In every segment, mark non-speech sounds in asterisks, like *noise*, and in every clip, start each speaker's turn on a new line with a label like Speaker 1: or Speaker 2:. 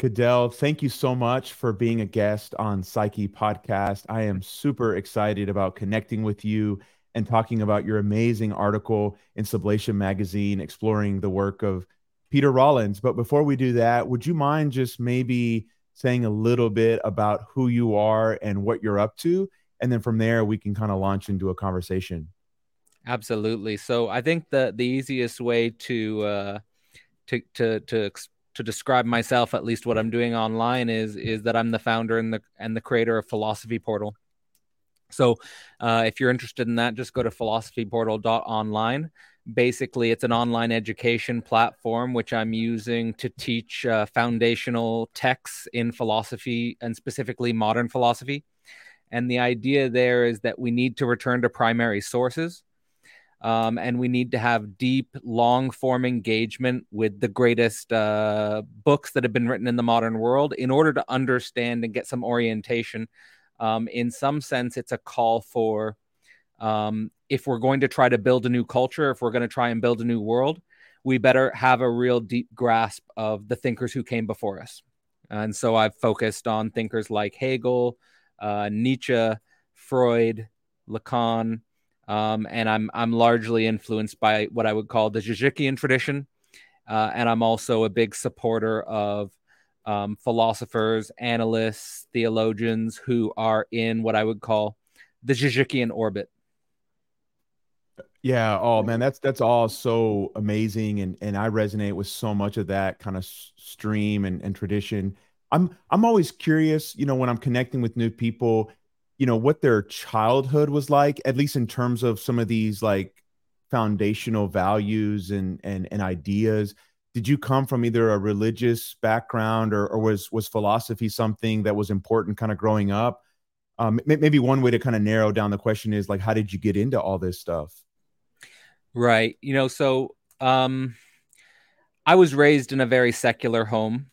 Speaker 1: Cadell, thank you so much for being a guest on Psyche Podcast. I am super excited about connecting with you and talking about your amazing article in Sublation Magazine exploring the work of Peter Rollins. But before we do that, would you mind just maybe saying a little bit about who you are and what you're up to? And then from there, we can kind of launch into a conversation.
Speaker 2: Absolutely. So I think the the easiest way to uh, to to to to describe myself, at least what I'm doing online, is is that I'm the founder and the and the creator of Philosophy Portal. So, uh, if you're interested in that, just go to philosophyportal.online. Basically, it's an online education platform which I'm using to teach uh, foundational texts in philosophy and specifically modern philosophy. And the idea there is that we need to return to primary sources um, and we need to have deep, long form engagement with the greatest uh, books that have been written in the modern world in order to understand and get some orientation. Um, in some sense, it's a call for um, if we're going to try to build a new culture, if we're going to try and build a new world, we better have a real deep grasp of the thinkers who came before us. And so I've focused on thinkers like Hegel, uh, Nietzsche, Freud, Lacan, um, and I'm I'm largely influenced by what I would call the Zizekian tradition, uh, and I'm also a big supporter of um, philosophers, analysts, theologians who are in what I would call the Zizekian orbit.
Speaker 1: Yeah. Oh man, that's that's all so amazing, and and I resonate with so much of that kind of stream and, and tradition. I'm I'm always curious, you know, when I'm connecting with new people you know what their childhood was like at least in terms of some of these like foundational values and and and ideas. Did you come from either a religious background or, or was was philosophy something that was important kind of growing up? Um, maybe one way to kind of narrow down the question is like how did you get into all this stuff?
Speaker 2: Right you know so um i was raised in a very secular home.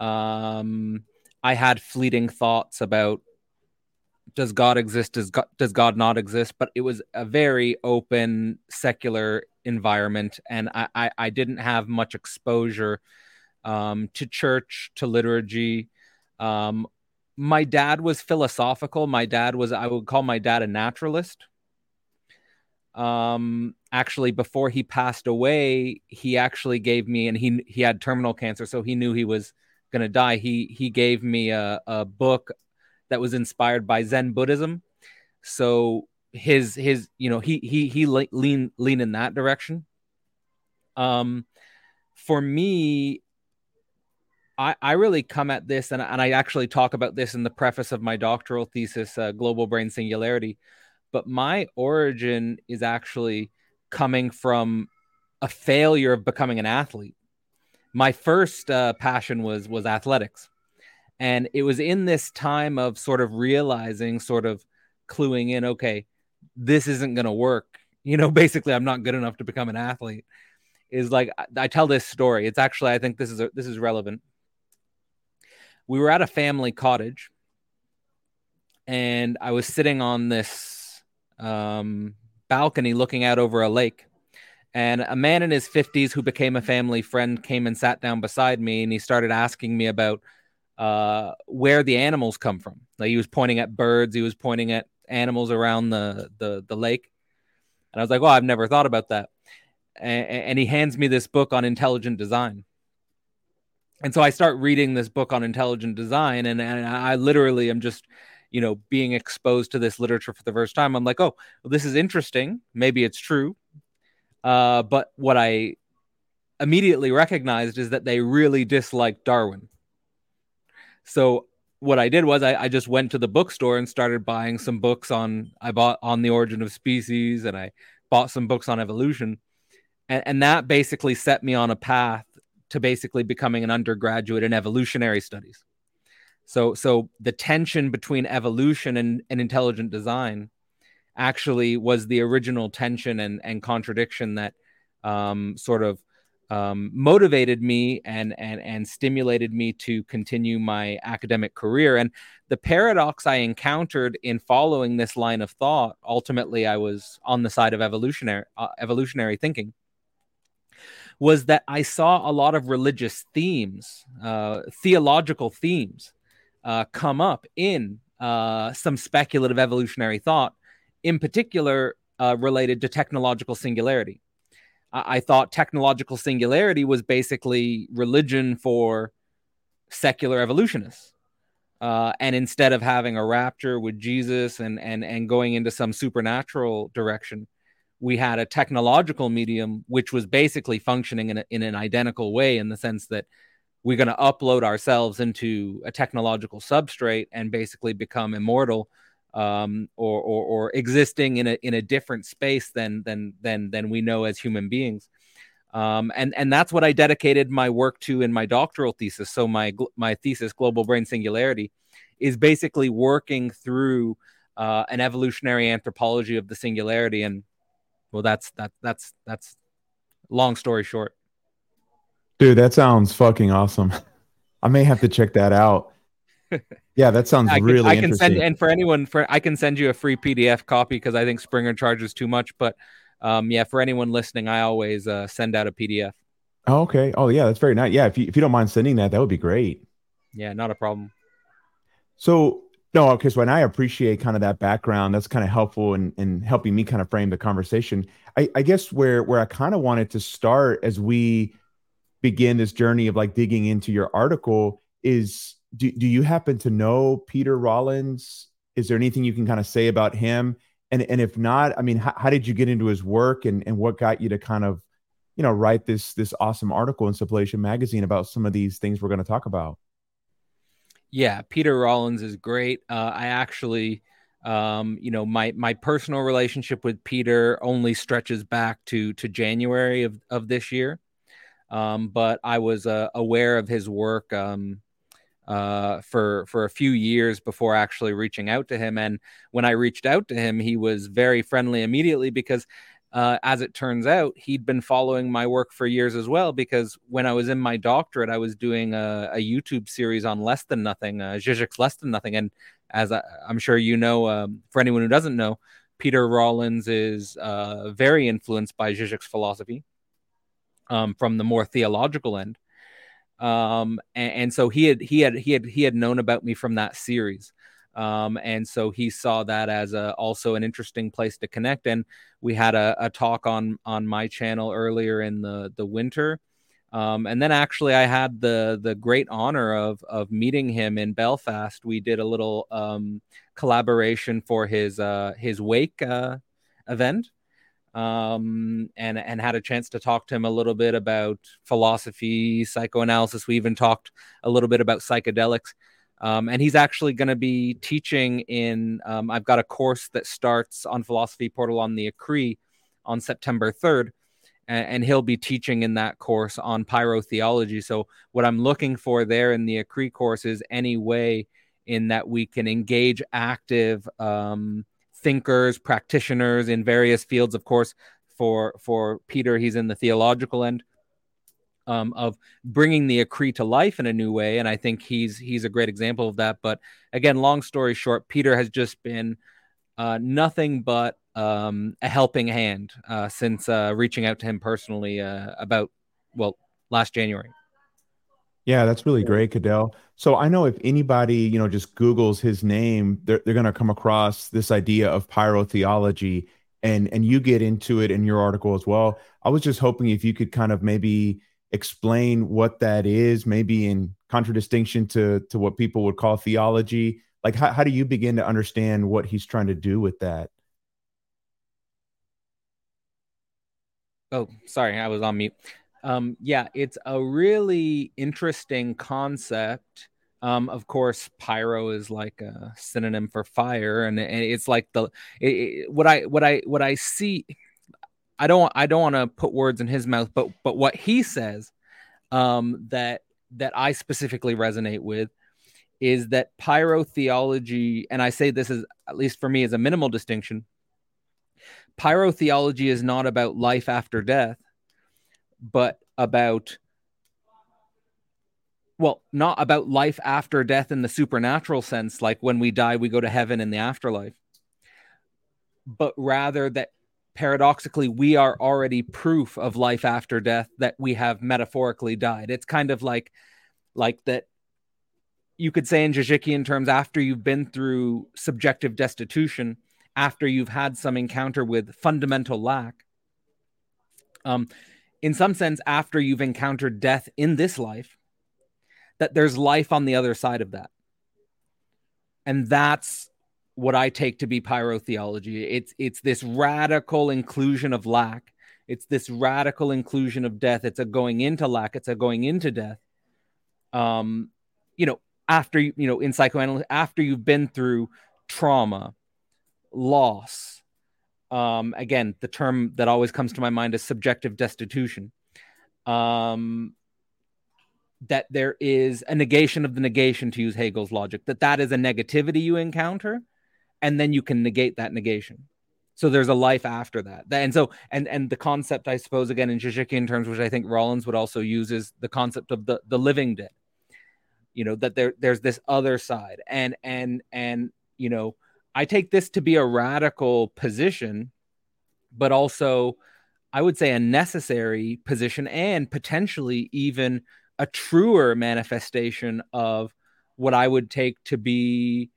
Speaker 2: Um i had fleeting thoughts about does God exist? Does God, does God not exist? But it was a very open, secular environment, and I, I, I didn't have much exposure um, to church, to liturgy. Um, my dad was philosophical. My dad was, I would call my dad a naturalist. Um, actually, before he passed away, he actually gave me, and he he had terminal cancer, so he knew he was going to die. He he gave me a, a book that was inspired by Zen Buddhism. So his his you know he he he lean lean in that direction. Um, for me, I I really come at this and and I actually talk about this in the preface of my doctoral thesis, uh, Global Brain Singularity. But my origin is actually coming from a failure of becoming an athlete. My first uh, passion was was athletics and it was in this time of sort of realizing, sort of cluing in, okay, this isn't going to work. *laughs* You know, basically, I'm not good enough to become an athlete. Is like I tell this story. It's actually I think this is a, this is relevant. We were at a family cottage, and I was sitting on this um, balcony looking out over a lake. And a man in his 50s who became a family friend came and sat down beside me, and he started asking me about uh, where the animals come from. Like he was pointing at birds, he was pointing at animals around the the, the lake, and I was like, "Well, I've never thought about that." And, and he hands me this book on intelligent design, and so I start reading this book on intelligent design, and, and I literally am just you know being exposed to this literature for the first time. I'm like oh well, this is interesting. Maybe it's true. Uh, but what i immediately recognized is that they really dislike darwin so what I did was I, I, just went to the bookstore and started buying some books on I bought on the origin of species and I bought some books on evolution. And, and that basically set me on a path to basically becoming an undergraduate in evolutionary studies. So so the tension between evolution and, and intelligent design actually was the original tension and, and contradiction that um, sort of um, motivated me and and and stimulated me to continue my academic career. And the paradox I encountered in following this line of thought, ultimately, I was on the side of evolutionary uh, evolutionary thinking. was that I saw a lot of religious themes, uh, theological themes, uh, come up in uh, some speculative evolutionary thought, in particular uh, related to technological singularity. I-, I thought technological singularity was basically religion for secular evolutionists. Uh, and instead of having a rapture with Jesus and and and going into some supernatural direction, we had a technological medium which was basically functioning in, a, in an identical way in the sense that we're going to upload ourselves into a technological substrate and basically become immortal um, or, or, or existing in a in a different space than than than than we know as human beings. Um, and and that's what I dedicated my work to in my doctoral thesis. So my my thesis, Global Brain Singularity, is basically working through uh, an evolutionary anthropology of the singularity. And well, that's that that's that's long story short.
Speaker 1: Dude, that sounds fucking awesome. *laughs* I may have to check that out. Yeah, that sounds
Speaker 2: I can,
Speaker 1: really
Speaker 2: I can
Speaker 1: interesting.
Speaker 2: send and for anyone for I can send you a free PDF copy because I think Springer charges too much. But um, yeah, for anyone listening, I always uh, send out a PDF.
Speaker 1: Oh, okay. Oh, yeah, that's very nice. Yeah, if you if you don't mind sending that, that would be great.
Speaker 2: Yeah, not a problem.
Speaker 1: So no, okay. So, and I appreciate kind of that background. That's kind of helpful in, in helping me kind of frame the conversation. I, I guess where where I kind of wanted to start as we begin this journey of like digging into your article is do, do you happen to know Peter Rollins? Is there anything you can kind of say about him? And and if not, I mean, how, how did you get into his work and and what got you to kind of, you know, write this this awesome article in Sublimation Magazine about some of these things we're going to talk about?
Speaker 2: Yeah, Peter Rollins is great. Uh, I actually, um, you know, my my personal relationship with Peter only stretches back to to January of of this year. Um, but I was uh, aware of his work um, uh, for for a few years before actually reaching out to him. And when I reached out to him, he was very friendly immediately because, uh, as it turns out, he'd been following my work for years as well. Because when I was in my doctorate, I was doing a, a YouTube series on less than nothing, uh, Zizek's less than nothing, and as I, am sure you know, um, for anyone who doesn't know, Peter Rollins is uh, very influenced by Zizek's philosophy um, from the more theological end um, and, and, so he had he had he had he had known about me from that series. Um, and so he saw that as a, also an interesting place to connect. And we had a, a talk on on my channel earlier in the the winter. Um, and then actually, I had the the great honor of of meeting him in Belfast. We did a little um, collaboration for his uh, his wake uh, event, um, and and had a chance to talk to him a little bit about philosophy, psychoanalysis. We even talked a little bit about psychedelics. Um, and he's actually going to be teaching in. Um, I've got a course that starts on Philosophy Portal on the Écrits on September 3rd, and, and he'll be teaching in that course on pyrotheology. So what I'm looking for there in the Écrits course is any way in that we can engage active um, thinkers, practitioners in various fields. Of course, for for Peter, he's in the theological end um, of bringing the Écrits to life in a new way, and I think he's he's a great example of that. But again, long story short, Peter has just been uh, nothing but um, a helping hand uh, since uh, reaching out to him personally uh, about well last January.
Speaker 1: Yeah, that's really great, Cadell. So I know if anybody, you know, just Googles his name, they're, they're going to come across this idea of pyrotheology and and you get into it in your article as well. I was just hoping if you could kind of maybe explain what that is, maybe in contradistinction to to what people would call theology. Like how, how do you begin to understand what he's trying to do with that?
Speaker 2: Oh, sorry, I was on mute. Um, yeah, it's a really interesting concept. Um, of course, pyro is like a synonym for fire, and, and it's like the it, it, what I what I what I see. I don't I don't want to put words in his mouth, but but what he says um, that that I specifically resonate with is that pyrotheology, and I say this is at least for me is a minimal distinction. Pyrotheology is not about life after death but about well, not about life after death in the supernatural sense, like when we die, we go to heaven in the afterlife, but rather that paradoxically we are already proof of life after death that we have metaphorically died. It's kind of like like that you could say in Zizekian terms after you've been through subjective destitution after you've had some encounter with fundamental lack um in some sense after you've encountered death in this life that there's life on the other side of that and that's what I take to be pyrotheology. It's it's this radical inclusion of lack. It's this radical inclusion of death. It's a going into lack. It's a going into death. Um, you know, after you know in psychoanalysis, after you've been through trauma, loss. Um, again, the term that always comes to my mind is subjective destitution. Um, that there is a negation of the negation, to use Hegel's logic, that that is a negativity you encounter and then you can negate that negation. So there's a life after that. And so and and the concept i suppose again in Zizekian terms which i think rollins would also use is the concept of the the living dead. You know that there there's this other side. And and and you know i take this to be a radical position but also i would say a necessary position and potentially even a truer manifestation of what i would take to be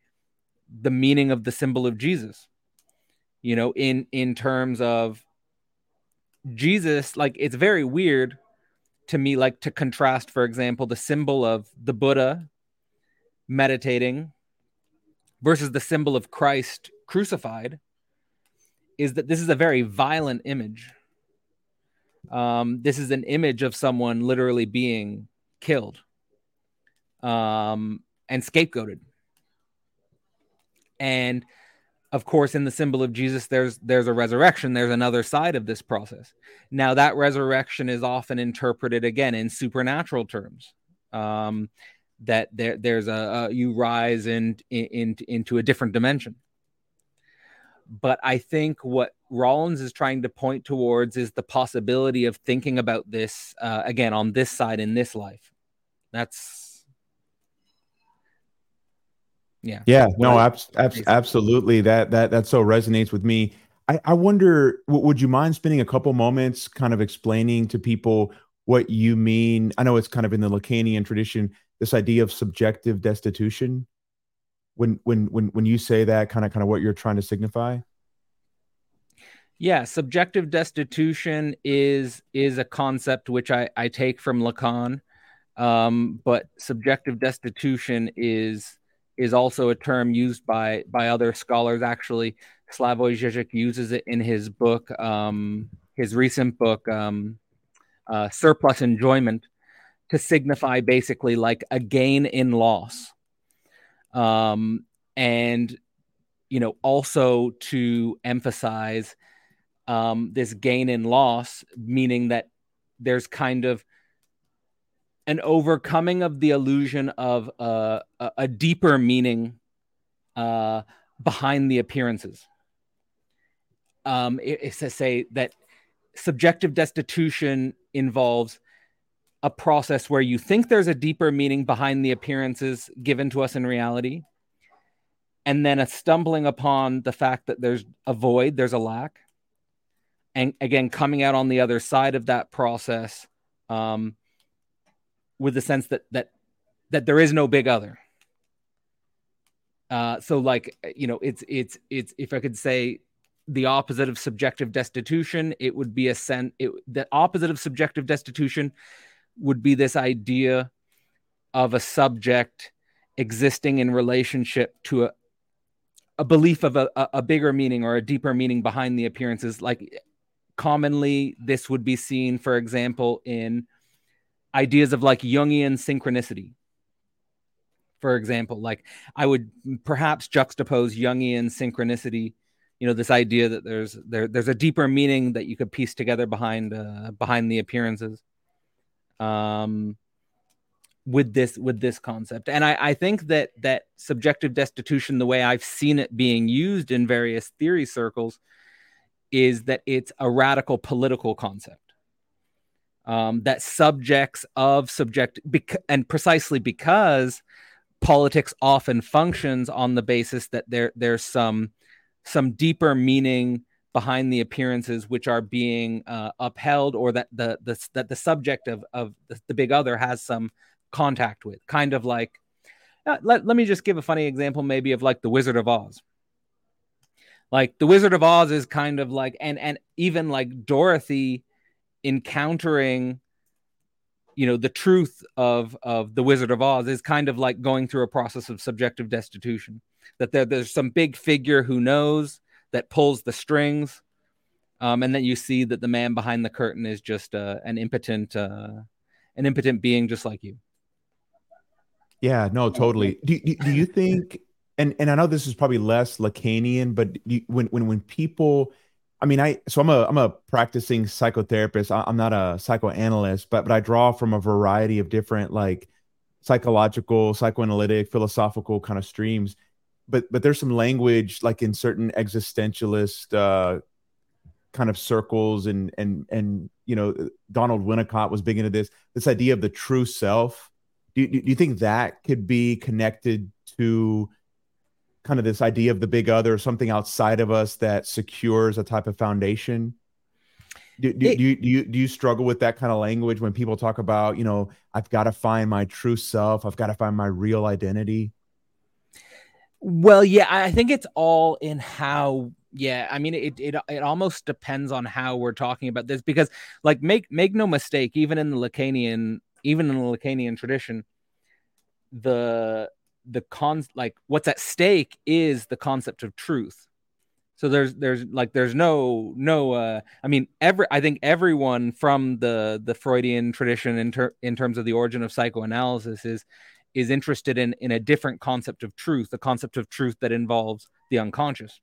Speaker 2: the meaning of the symbol of Jesus. You know, in in terms of Jesus, like it's very weird to me, like to contrast, for example, the symbol of the Buddha meditating versus the symbol of Christ crucified, is that this is a very violent image. Um, this is an image of someone literally being killed um, and scapegoated. And of course in the symbol of jesus there's there's a resurrection. There's another side of this process. Now that resurrection is often interpreted again in supernatural terms. Um, that there there's a, a you rise in, in, in, into a different dimension. But i think what rollins is trying to point towards is the possibility of thinking about this uh, again on this side in this life. That's yeah.
Speaker 1: Yeah no abs- abs- absolutely. That that that so resonates with me. I i wonder w- would you mind spending a couple moments kind of explaining to people what you mean? I know it's kind of in the lacanian tradition this idea of subjective destitution when when when when you say that kind of kind of what you're trying to signify
Speaker 2: yeah subjective destitution is is a concept which i i take from lacan um, but subjective destitution is is also a term used by by other scholars. Actually, Slavoj Žižek uses it in his book, um, his recent book, um, uh, "Surplus Enjoyment," to signify basically like a gain in loss, um, and you know also to emphasize um, this gain in loss, meaning that there's kind of an overcoming of the illusion of uh, a, a deeper meaning uh, behind the appearances. Um, it, it's to say that subjective destitution involves a process where you think there's a deeper meaning behind the appearances given to us in reality, and then a stumbling upon the fact that there's a void, there's a lack, and again coming out on the other side of that process. Um, with the sense that that that there is no big other. Uh, so like you know, it's it's it's if I could say the opposite of subjective destitution, it would be a sense. The opposite of subjective destitution would be this idea of a subject existing in relationship to a a belief of a, a bigger meaning or a deeper meaning behind the appearances. Like commonly, this would be seen, for example, in ideas of like Jungian synchronicity. For example, like I would perhaps juxtapose Jungian synchronicity, you know, this idea that there's there there's a deeper meaning that you could piece together behind uh, behind the appearances. Um, with this with this concept. And I, I think that that subjective destitution the way i've seen it being used in various theory circles is that it's a radical political concept um, that subjects of subject bec- and precisely because politics often functions on the basis that there there's some some deeper meaning behind the appearances which are being uh, upheld or that the, the that the subject of of the, the big other has some contact with. Kind of like uh, let, let me just give a funny example maybe of like the wizard of oz. Like the wizard of oz is kind of like and and even like dorothy encountering you know the truth of of the wizard of oz is kind of like going through a process of subjective destitution. That there, there's some big figure who knows that pulls the strings um, and then you see that the man behind the curtain is just uh, an impotent uh, an impotent being just like you
Speaker 1: yeah no totally do, do, do you think and and i know this is probably less lacanian but you, when when when people I mean, I so I'm a I'm a practicing psychotherapist. I, am not a psychoanalyst, but but I draw from a variety of different like psychological, psychoanalytic, philosophical kind of streams. But but there's some language like in certain existentialist uh, kind of circles, and and and you know Donald Winnicott was big into this this idea of the true self. Do, do you think that could be connected to kind of this idea of the big other, something outside of us that secures a type of foundation? Do, do, it, do, you, do, you, do you struggle with that kind of language when people talk about, you know, I've got to find my true self, I've got to find my real identity?
Speaker 2: Well, yeah, I think it's all in how yeah, I mean it, it it almost depends on how we're talking about this because like make make no mistake, even in the Lacanian even in the Lacanian tradition, the the con like what's at stake is the concept of truth. So there's there's like there's no no uh i mean every i think everyone from the the freudian tradition in, ter- in terms of the origin of psychoanalysis is is interested in in a different concept of truth a concept of truth that involves the unconscious.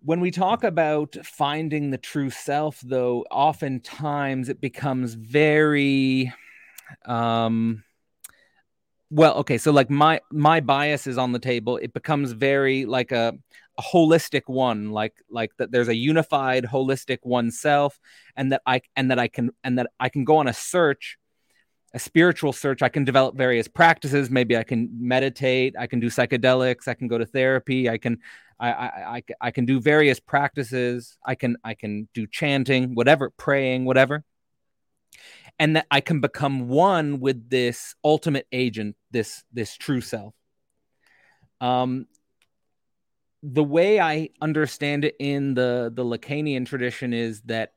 Speaker 2: When we talk about finding the true self though oftentimes it becomes very um well okay so like my my bias is on the table. It becomes very like a, a holistic one like like that there's a unified holistic oneself and that i and that i can and that i can go on a search a spiritual search. I can develop various practices. Maybe i can meditate. I can do psychedelics. I can go to therapy. I can I, I, I, I can do various practices. I can i can do chanting whatever praying whatever. And that I can become one with this ultimate agent, this this true self. Um, the way I understand it in the the Lacanian tradition is that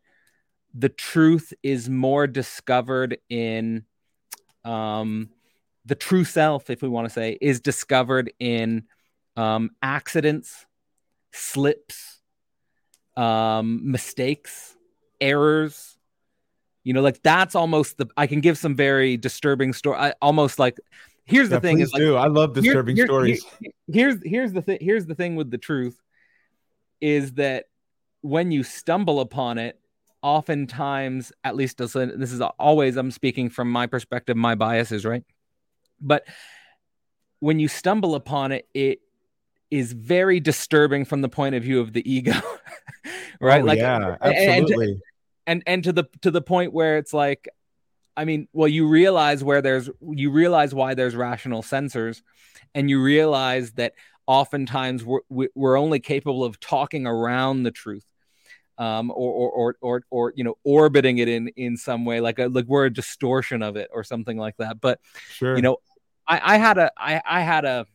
Speaker 2: the truth is more discovered in um, the true self, if we want to say, is discovered in um, accidents, slips, um, mistakes, errors, you know, like that's almost the. I can give some very disturbing story. I, almost like here's the yeah, thing is like,
Speaker 1: do. I love disturbing here, stories.
Speaker 2: Here, here's here's the thing. Here's the thing with the truth is that when you stumble upon it, oftentimes, at least this is always I'm speaking from my perspective, my biases, right? But when you stumble upon it, it is very disturbing from the point of view of the ego, *laughs* right?
Speaker 1: Oh, like, yeah, absolutely. And,
Speaker 2: and and to the to the point where it's like i mean well you realize where there's you realize why there's rational censors and you realize that oftentimes we're we're only capable of talking around the truth um, or, or, or, or, or, you know, orbiting it in, in some way, like a, like we're a distortion of it or something like that. But, sure. you know, I, I had a, I, I had a,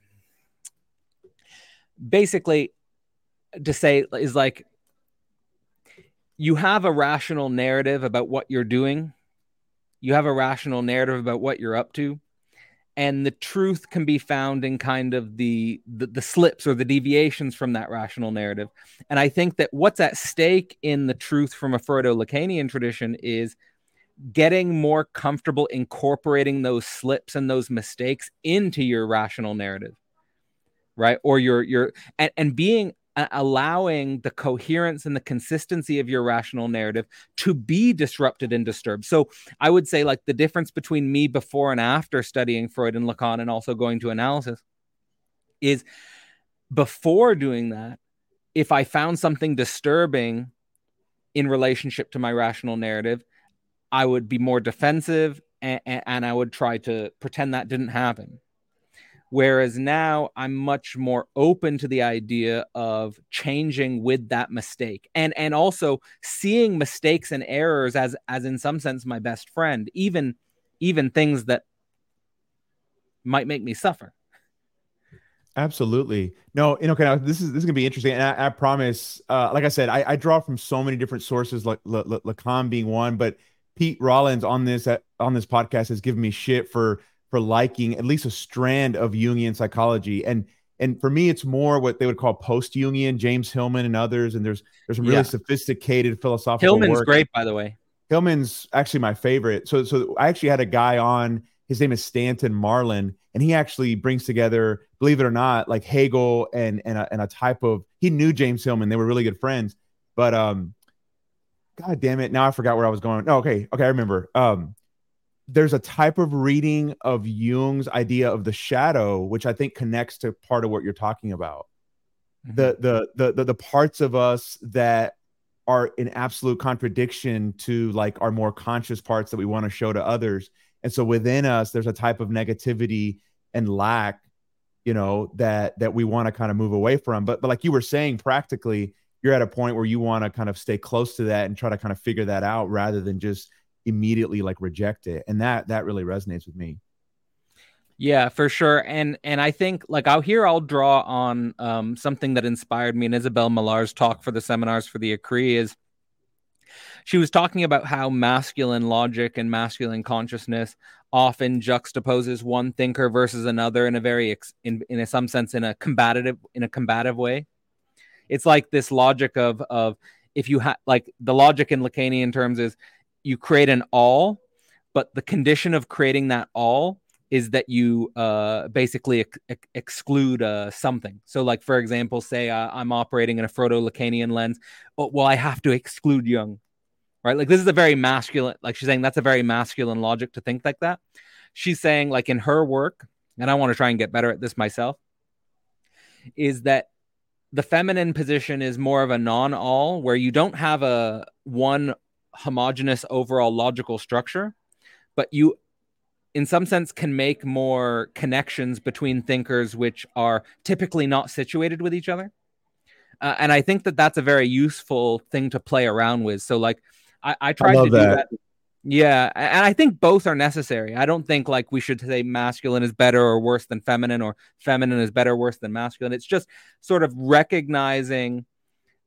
Speaker 2: basically to say is like, you have a rational narrative about what you're doing. You have a rational narrative about what you're up to. And the truth can be found in kind of the, the, the slips or the deviations from that rational narrative. And I think that what's at stake in the truth from a Freudo-Lacanian tradition is getting more comfortable incorporating those slips and those mistakes into your rational narrative right or your your and, and being allowing the coherence and the consistency of your rational narrative to be disrupted and disturbed. So I would say like the difference between me before and after studying Freud and Lacan and also going to analysis is before doing that, if I found something disturbing in relationship to my rational narrative, I would be more defensive and, and I would try to pretend that didn't happen Whereas now I'm much more open to the idea of changing with that mistake and and also seeing mistakes and errors as as in some sense my best friend, even even things that might make me suffer.
Speaker 1: Absolutely. No, you know, okay, this is this is gonna be interesting, and I, I promise. Uh, like I said, I, I, draw from so many different sources, like Lacan being one, but Pete Rollins on this uh, on this podcast has given me shit for for liking at least a strand of Jungian psychology, and and for me, it's more what they would call post Jungian, James Hillman and others, and there's there's some really yeah. sophisticated philosophical.
Speaker 2: Hillman's
Speaker 1: work.
Speaker 2: great, by the way.
Speaker 1: Hillman's actually my favorite. So so I actually had a guy on. His name is Stanton Marlan and he actually brings together, believe it or not, like Hegel and and a, and a type of. He knew James Hillman; they were really good friends. But um, God damn it! Now I forgot where I was going. No, okay, okay, I remember. Um, there's a type of reading of Jung's idea of the shadow, which I think connects to part of what you're talking about. Mm-hmm. The, the the the the parts of us that are in absolute contradiction to like our more conscious parts that we want to show to others. And so within us, there's a type of negativity and lack you know that that we want to kind of move away from but but like you were saying practically you're at a point where you want to kind of stay close to that and try to kind of figure that out rather than just immediately like reject it. And that that really resonates with me.
Speaker 2: Yeah for sure. And and i think like out here i'll draw on um something that inspired me. In isabel millar's talk for the seminars for the Écrits is she was talking about how masculine logic and masculine consciousness often juxtaposes one thinker versus another in a very ex- in in a, some sense in a combative in a combative way. It's like this logic of of if you have like the logic in lacanian terms is you create an all but the condition of creating that all is that you uh, basically ex- exclude uh, something. So, like for example, say uh, I'm operating in a Freudo-Lacanian lens. Oh, well, I have to exclude Jung right? Like this is a very masculine, like she's saying that's a very masculine logic to think like that. She's saying, like in her work, and I want to try and get better at this myself, is that the feminine position is more of a non-all where you don't have a one homogenous overall logical structure, but you in some sense can make more connections between thinkers which are typically not situated with each other. Uh, and I think that that's a very useful thing to play around with. So like I, I tried I to do that. that. Yeah, and I think both are necessary. I don't think like we should say masculine is better or worse than feminine, or feminine is better or worse than masculine. It's just sort of recognizing,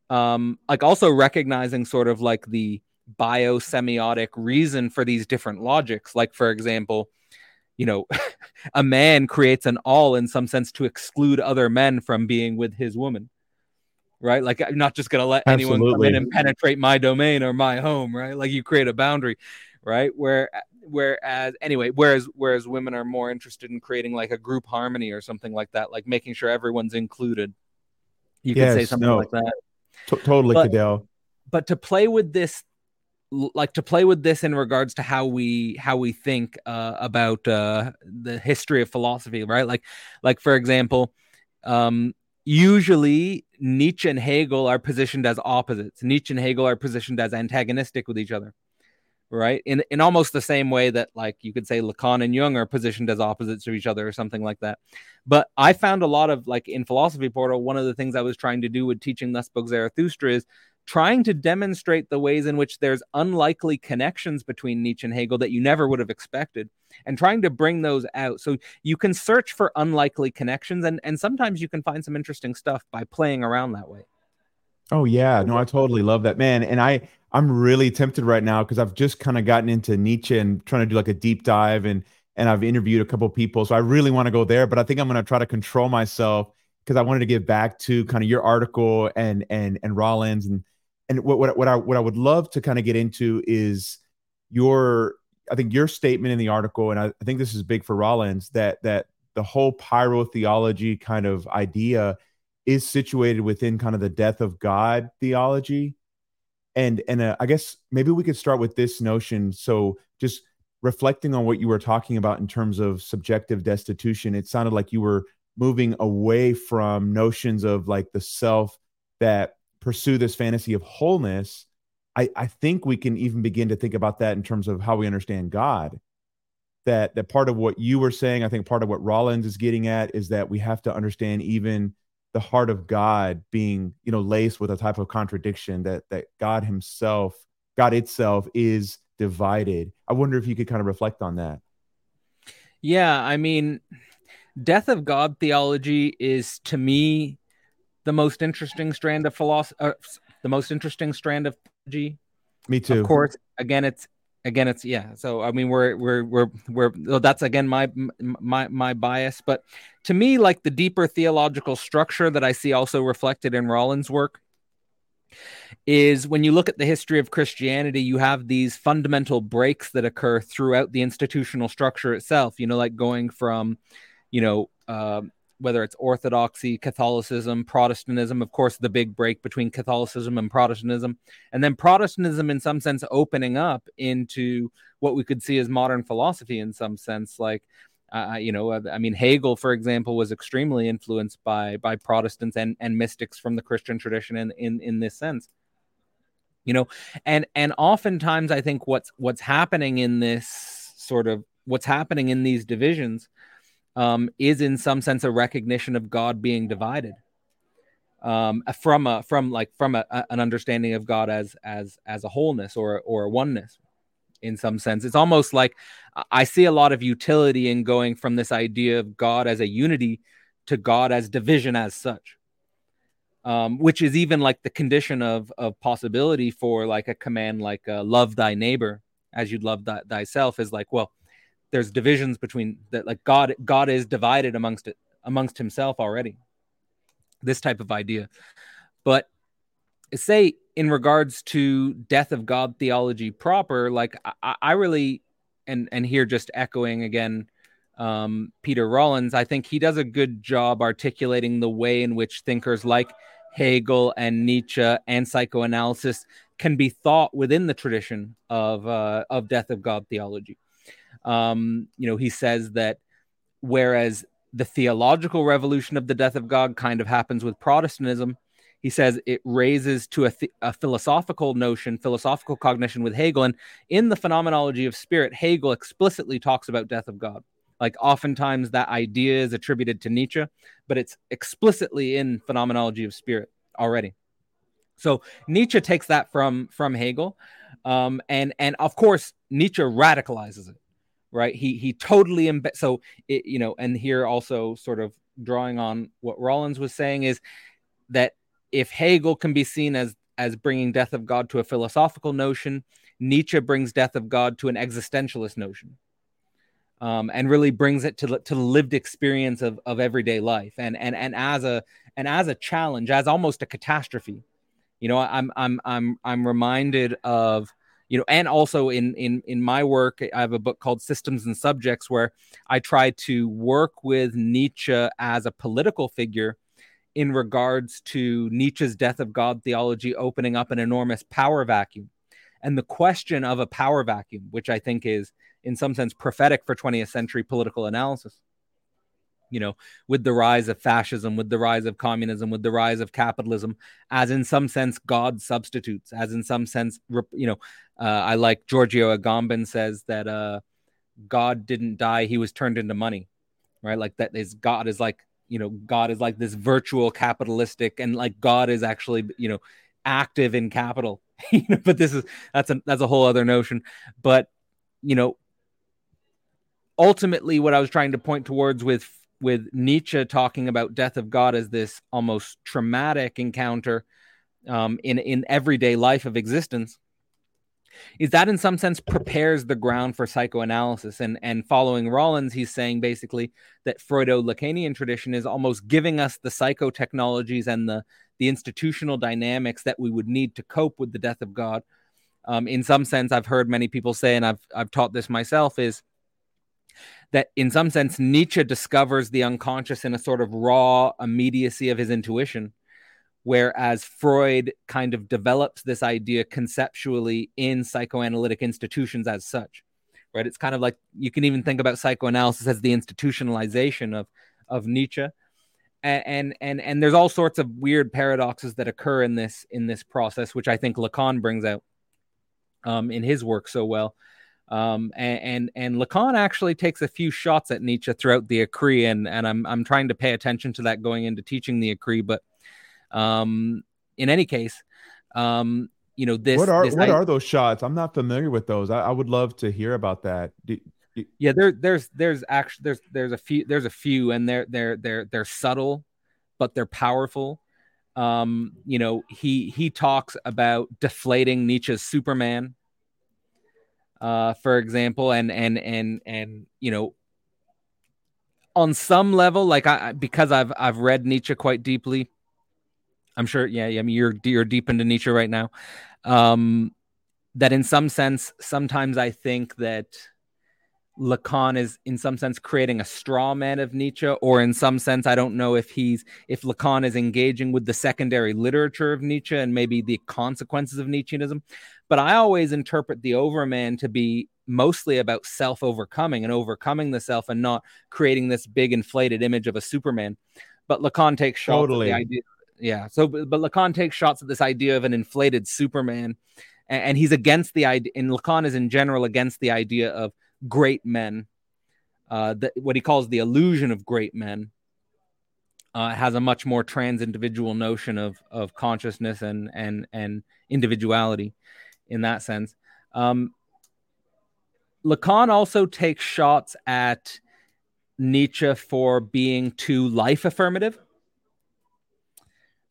Speaker 2: um, like also recognizing sort of like the biosemiotic reason for these different logics. Like for example, you know, *laughs* a man creates an all in some sense to exclude other men from being with his woman right? Like I'm not just gonna let Absolutely. anyone come in and penetrate my domain or my home, right? Like you create a boundary, right? Where whereas anyway, whereas whereas women are more interested in creating like a group harmony or something like that, like making sure everyone's included. You yes, could say something no. like that.
Speaker 1: T- totally, but, Cadell.
Speaker 2: But to play with this like to play with this in regards to how we how we think uh, about uh, the history of philosophy right like like for example um usually Nietzsche and Hegel are positioned as opposites. Nietzsche and Hegel are positioned as antagonistic with each other, right? In in almost the same way that like you could say Lacan and Jung are positioned as opposites of each other or something like that. But I found a lot of like in philosophy portal, one of the things I was trying to do with teaching Thus Spoke Zarathustra is trying to demonstrate the ways in which there's unlikely connections between Nietzsche and Hegel that you never would have expected and trying to bring those out. So you can search for unlikely connections and, and sometimes you can find some interesting stuff by playing around that way.
Speaker 1: Oh yeah, no, I totally love that, man. And I I'm really tempted right now because I've just kind of gotten into Nietzsche and trying to do like a deep dive and and I've interviewed a couple people, so I really want to go there. But I think I'm going to try to control myself because I wanted to get back to kind of your article and and and Rollins and and what, what, what I what I would love to kind of get into is your I think your statement in the article, and I, I think this is big for Rollins that that the whole pyrotheology kind of idea is situated within kind of the death of God theology, and and uh, I guess maybe we could start with this notion. So just reflecting on what you were talking about in terms of subjective destitution, it sounded like you were moving away from notions of like the self that pursue this fantasy of wholeness, I, I think we can even begin to think about that in terms of how we understand God. that that part of what you were saying, I think part of what Rollins is getting at is that we have to understand even the heart of God being, you know, laced with a type of contradiction that that God Himself, God itself, is divided. I wonder if you could kind of reflect on that.
Speaker 2: Yeah, I mean, death of God theology is to me the most interesting strand of philosophy, uh, the most interesting strand of theology.
Speaker 1: Me too.
Speaker 2: Of course, again, it's again it's yeah so i mean we're we're we're we're well, that's again my my my bias but to me like the deeper theological structure that i see also reflected in rollins work is when you look at the history of christianity you have these fundamental breaks that occur throughout the institutional structure itself you know like going from you know uh, whether it's Orthodoxy, Catholicism, Protestantism, of course, the big break between Catholicism and Protestantism, and then Protestantism, in some sense, opening up into what we could see as modern philosophy, in some sense, like. Uh, you know, uh, I mean, Hegel, for example, was extremely influenced by by Protestants and and mystics from the Christian tradition in in in this sense. You know, and and oftentimes I think what's what's happening in this sort of what's happening in these divisions um, is in some sense a recognition of God being divided um, from a from like from a, a, an understanding of God as as as a wholeness or or a oneness in some sense. It's almost like I see a lot of utility in going from this idea of God as a unity to God as division as such. Um, which is even like the condition of of possibility for like a command like uh, love thy neighbor as you'd love th- thyself is like well there's divisions between that like god god is divided amongst it amongst himself already. This type of idea. But say in regards to death of god theology proper like i, I really and and here just echoing again um, peter rollins i think he does a good job articulating the way in which thinkers like hegel and nietzsche and psychoanalysis can be thought within the tradition of uh, of death of god theology um, you know, he says that whereas the theological revolution of the death of God kind of happens with Protestantism, he says it raises to a, th- a, philosophical notion, philosophical cognition with Hegel. And in the phenomenology of spirit, Hegel explicitly talks about death of God. Like oftentimes that idea is attributed to Nietzsche, but it's explicitly in phenomenology of spirit already. So Nietzsche takes that from from Hegel, um, and and of course Nietzsche radicalizes it right? He he totally embed. So it, you know, and here also sort of drawing on what Rollins was saying is that if Hegel can be seen as as bringing death of God to a philosophical notion, Nietzsche brings death of God to an existentialist notion. Um, and really brings it to, to the lived experience of, of everyday life and, and and as a and as a challenge as almost a catastrophe you know i'm i'm i'm i'm reminded of you know and also in in in my work i have a book called systems and subjects where i try to work with nietzsche as a political figure in regards to nietzsche's death of god theology opening up an enormous power vacuum. And the question of a power vacuum which i think is in some sense prophetic for 20th century political analysis you know, with the rise of fascism, with the rise of communism, with the rise of capitalism, as in some sense, God substitutes, as in some sense, you know, uh, I like Giorgio Agamben says that uh, God didn't die, he was turned into money, right? Like that is God is like, you know, God is like this virtual capitalistic, and like God is actually, you know, active in capital. *laughs* you know, but this is that's a that's a whole other notion. But you know, ultimately, what I was trying to point towards with with Nietzsche talking about death of God as this almost traumatic encounter um, in in everyday life of existence, is that in some sense prepares the ground for psychoanalysis. And and following Rollins, he's saying basically that Freudo-Lacanian tradition is almost giving us the psychotechnologies and the the institutional dynamics that we would need to cope with the death of God. Um, in some sense, I've heard many people say, and I've I've taught this myself, is that in some sense Nietzsche discovers the unconscious in a sort of raw immediacy of his intuition, whereas Freud kind of develops this idea conceptually in psychoanalytic institutions as such. Right? It's kind of like you can even think about psychoanalysis as the institutionalization of of Nietzsche. And, and and there's all sorts of weird paradoxes that occur in this in this process, which I think Lacan brings out um, in his work so well Um, and, and and Lacan actually takes a few shots at Nietzsche throughout the Écrits, and and I'm I'm trying to pay attention to that going into teaching the Écrits. But um, in any case, um, you know this.
Speaker 1: What are
Speaker 2: this
Speaker 1: what I, are those shots? I'm not familiar with those. I, I would love to hear about that. Do,
Speaker 2: do, yeah, there there's there's actually there's there's a few there's a few, and they're they're they're they're subtle, but they're powerful. Um, you know, he he talks about deflating Nietzsche's Superman uh, for example, and and and and you know, on some level, like I because I've I've read Nietzsche quite deeply. I'm sure, yeah, I mean you're you're deep into Nietzsche right now. Um, that in some sense, sometimes I think that Lacan is in some sense creating a straw man of Nietzsche, or in some sense, I don't know if he's if Lacan is engaging with the secondary literature of Nietzsche and maybe the consequences of Nietzscheanism. But I always interpret the Overman to be mostly about self overcoming and overcoming the self and not creating this big inflated image of a Superman. But Lacan takes shots totally. at the idea. Yeah. So, but Lacan takes shots at this idea of an inflated Superman, and, and he's against the idea. And Lacan is in general against the idea of great men, uh, the, what he calls the illusion of great men, uh, has a much more trans individual notion of of consciousness and and and individuality in that sense. Um, Lacan also takes shots at Nietzsche for being too life affirmative,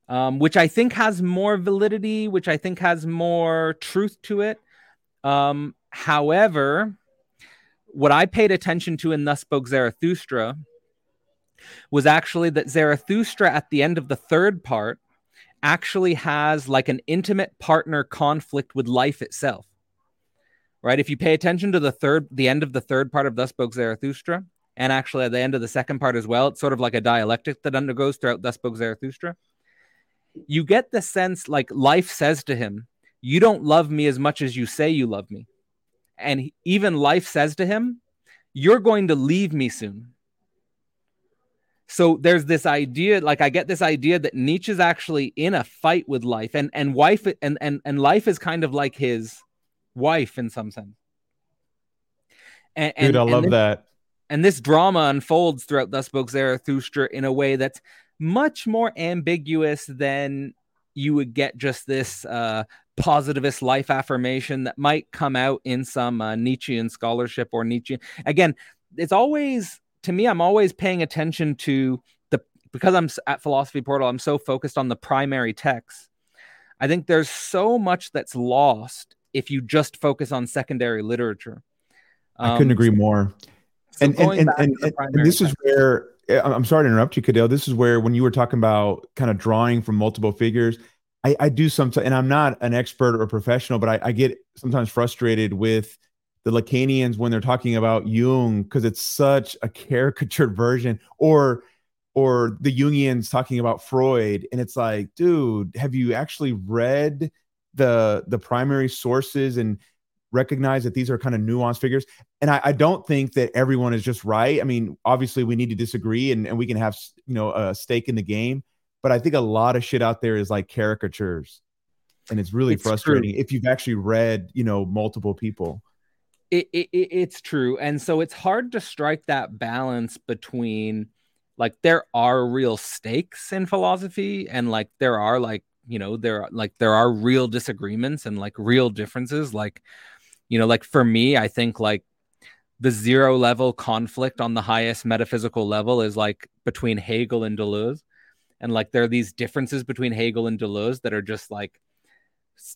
Speaker 2: um, which I think has more validity, which I think has more truth to it. Um, however, what I paid attention to in Thus Spoke Zarathustra was actually that Zarathustra at the end of the third part actually has like an intimate partner conflict with life itself. Right? If you pay attention to the third the end of the third part of Thus Spoke Zarathustra, and actually at the end of the second part as well, it's sort of like a dialectic that undergoes throughout Thus Spoke Zarathustra. You get the sense like life says to him, You don't love me as much as you say you love me. And even life says to him, You're going to leave me soon. So there's this idea, like I get this idea that Nietzsche's actually in a fight with life, and and wife and and and life is kind of like his wife in some sense.
Speaker 1: And, Dude, I love
Speaker 2: this,
Speaker 1: that.
Speaker 2: And this drama unfolds throughout Thus Spoke Zarathustra in a way that's much more ambiguous than you would get just this uh, positivist life affirmation that might come out in some uh, Nietzschean scholarship or Nietzsche. Again, it's always to me. I'm always paying attention to the because I'm at Philosophy Portal. I'm so focused on the primary text. I think there's so much that's lost if you just focus on secondary literature.
Speaker 1: Um, I couldn't agree more. So and, and, and, and, and this text. is where I'm sorry to interrupt you, Cadell. This is where when you were talking about kind of drawing from multiple figures, I, I do sometimes, and I'm not an expert or professional, but I, I get sometimes frustrated with the Lacanians when they're talking about Jung because it's such a caricatured version, or or the Jungians talking about Freud, and it's like, dude, have you actually read the the primary sources and recognize that these are kind of nuanced figures? And I, I don't think that everyone is just right. I mean, obviously, we need to disagree, and, and we can have you know a stake in the game but I think a lot of shit out there is like caricatures, and it's really it's frustrating true. if you've actually read, you know, multiple people.
Speaker 2: It, it, it's true, and so it's hard to strike that balance between like there are real stakes in philosophy, and like there are like you know there are like there are real disagreements and like real differences. Like you know, like for me, I think like the zero level conflict on the highest metaphysical level is like between Hegel and Deleuze and like there are these differences between Hegel and Deleuze that are just like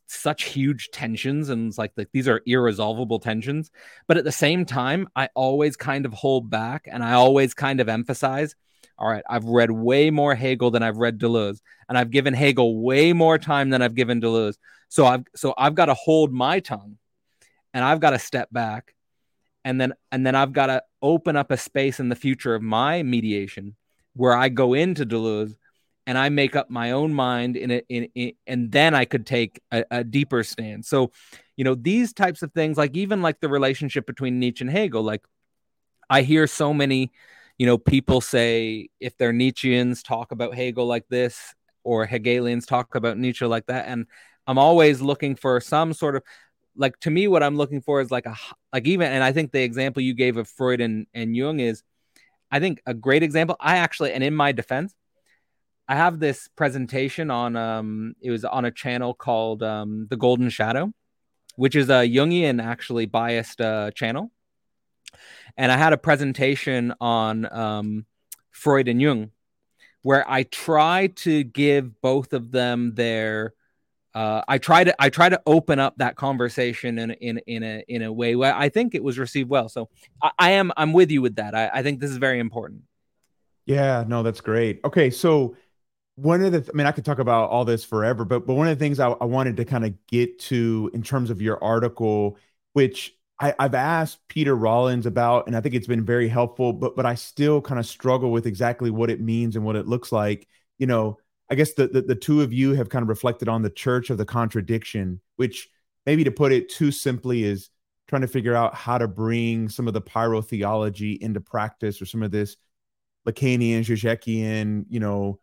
Speaker 2: such huge tensions and it's like, like these are irresolvable tensions. But at the same time i always kind of hold back and i always kind of emphasize all right i've read way more hegel than i've read deleuze and i've given hegel way more time than i've given deleuze. So i've so i've got to hold my tongue and i've got to step back and then and then i've got to open up a space in the future of my mediation where i go into deleuze and I make up my own mind in it, in, in, and then I could take a, a, deeper stand. So, you know, these types of things, like even like the relationship between Nietzsche and Hegel, like I hear so many, you know, people say if they're Nietzscheans talk about Hegel like this, or Hegelians talk about Nietzsche like that, and I'm always looking for some sort of like to me what i'm looking for is like a like even and i think the example you gave of freud and and jung is i think a great example i actually and in my defense i have this presentation on um it was on a channel called um the golden shadow which is a jungian actually biased uh channel and i had a presentation on um freud and jung where i try to give both of them their uh, I try to I try to open up that conversation in in in a in a way where I think it was received well. So I, I am I'm with you with that. I, I think this is very important.
Speaker 1: Yeah, no, that's great. Okay, so one of the I mean I could talk about all this forever, but but one of the things I, I wanted to kind of get to in terms of your article, which I, I've asked Peter Rollins about, and I think it's been very helpful, but but I still kind of struggle with exactly what it means and what it looks like. You know, I guess the, the, the two of you have kind of reflected on the church of the contradiction, which maybe to put it too simply is trying to figure out how to bring some of the pyrotheology into practice or some of this Lacanian, Zizekian, you know,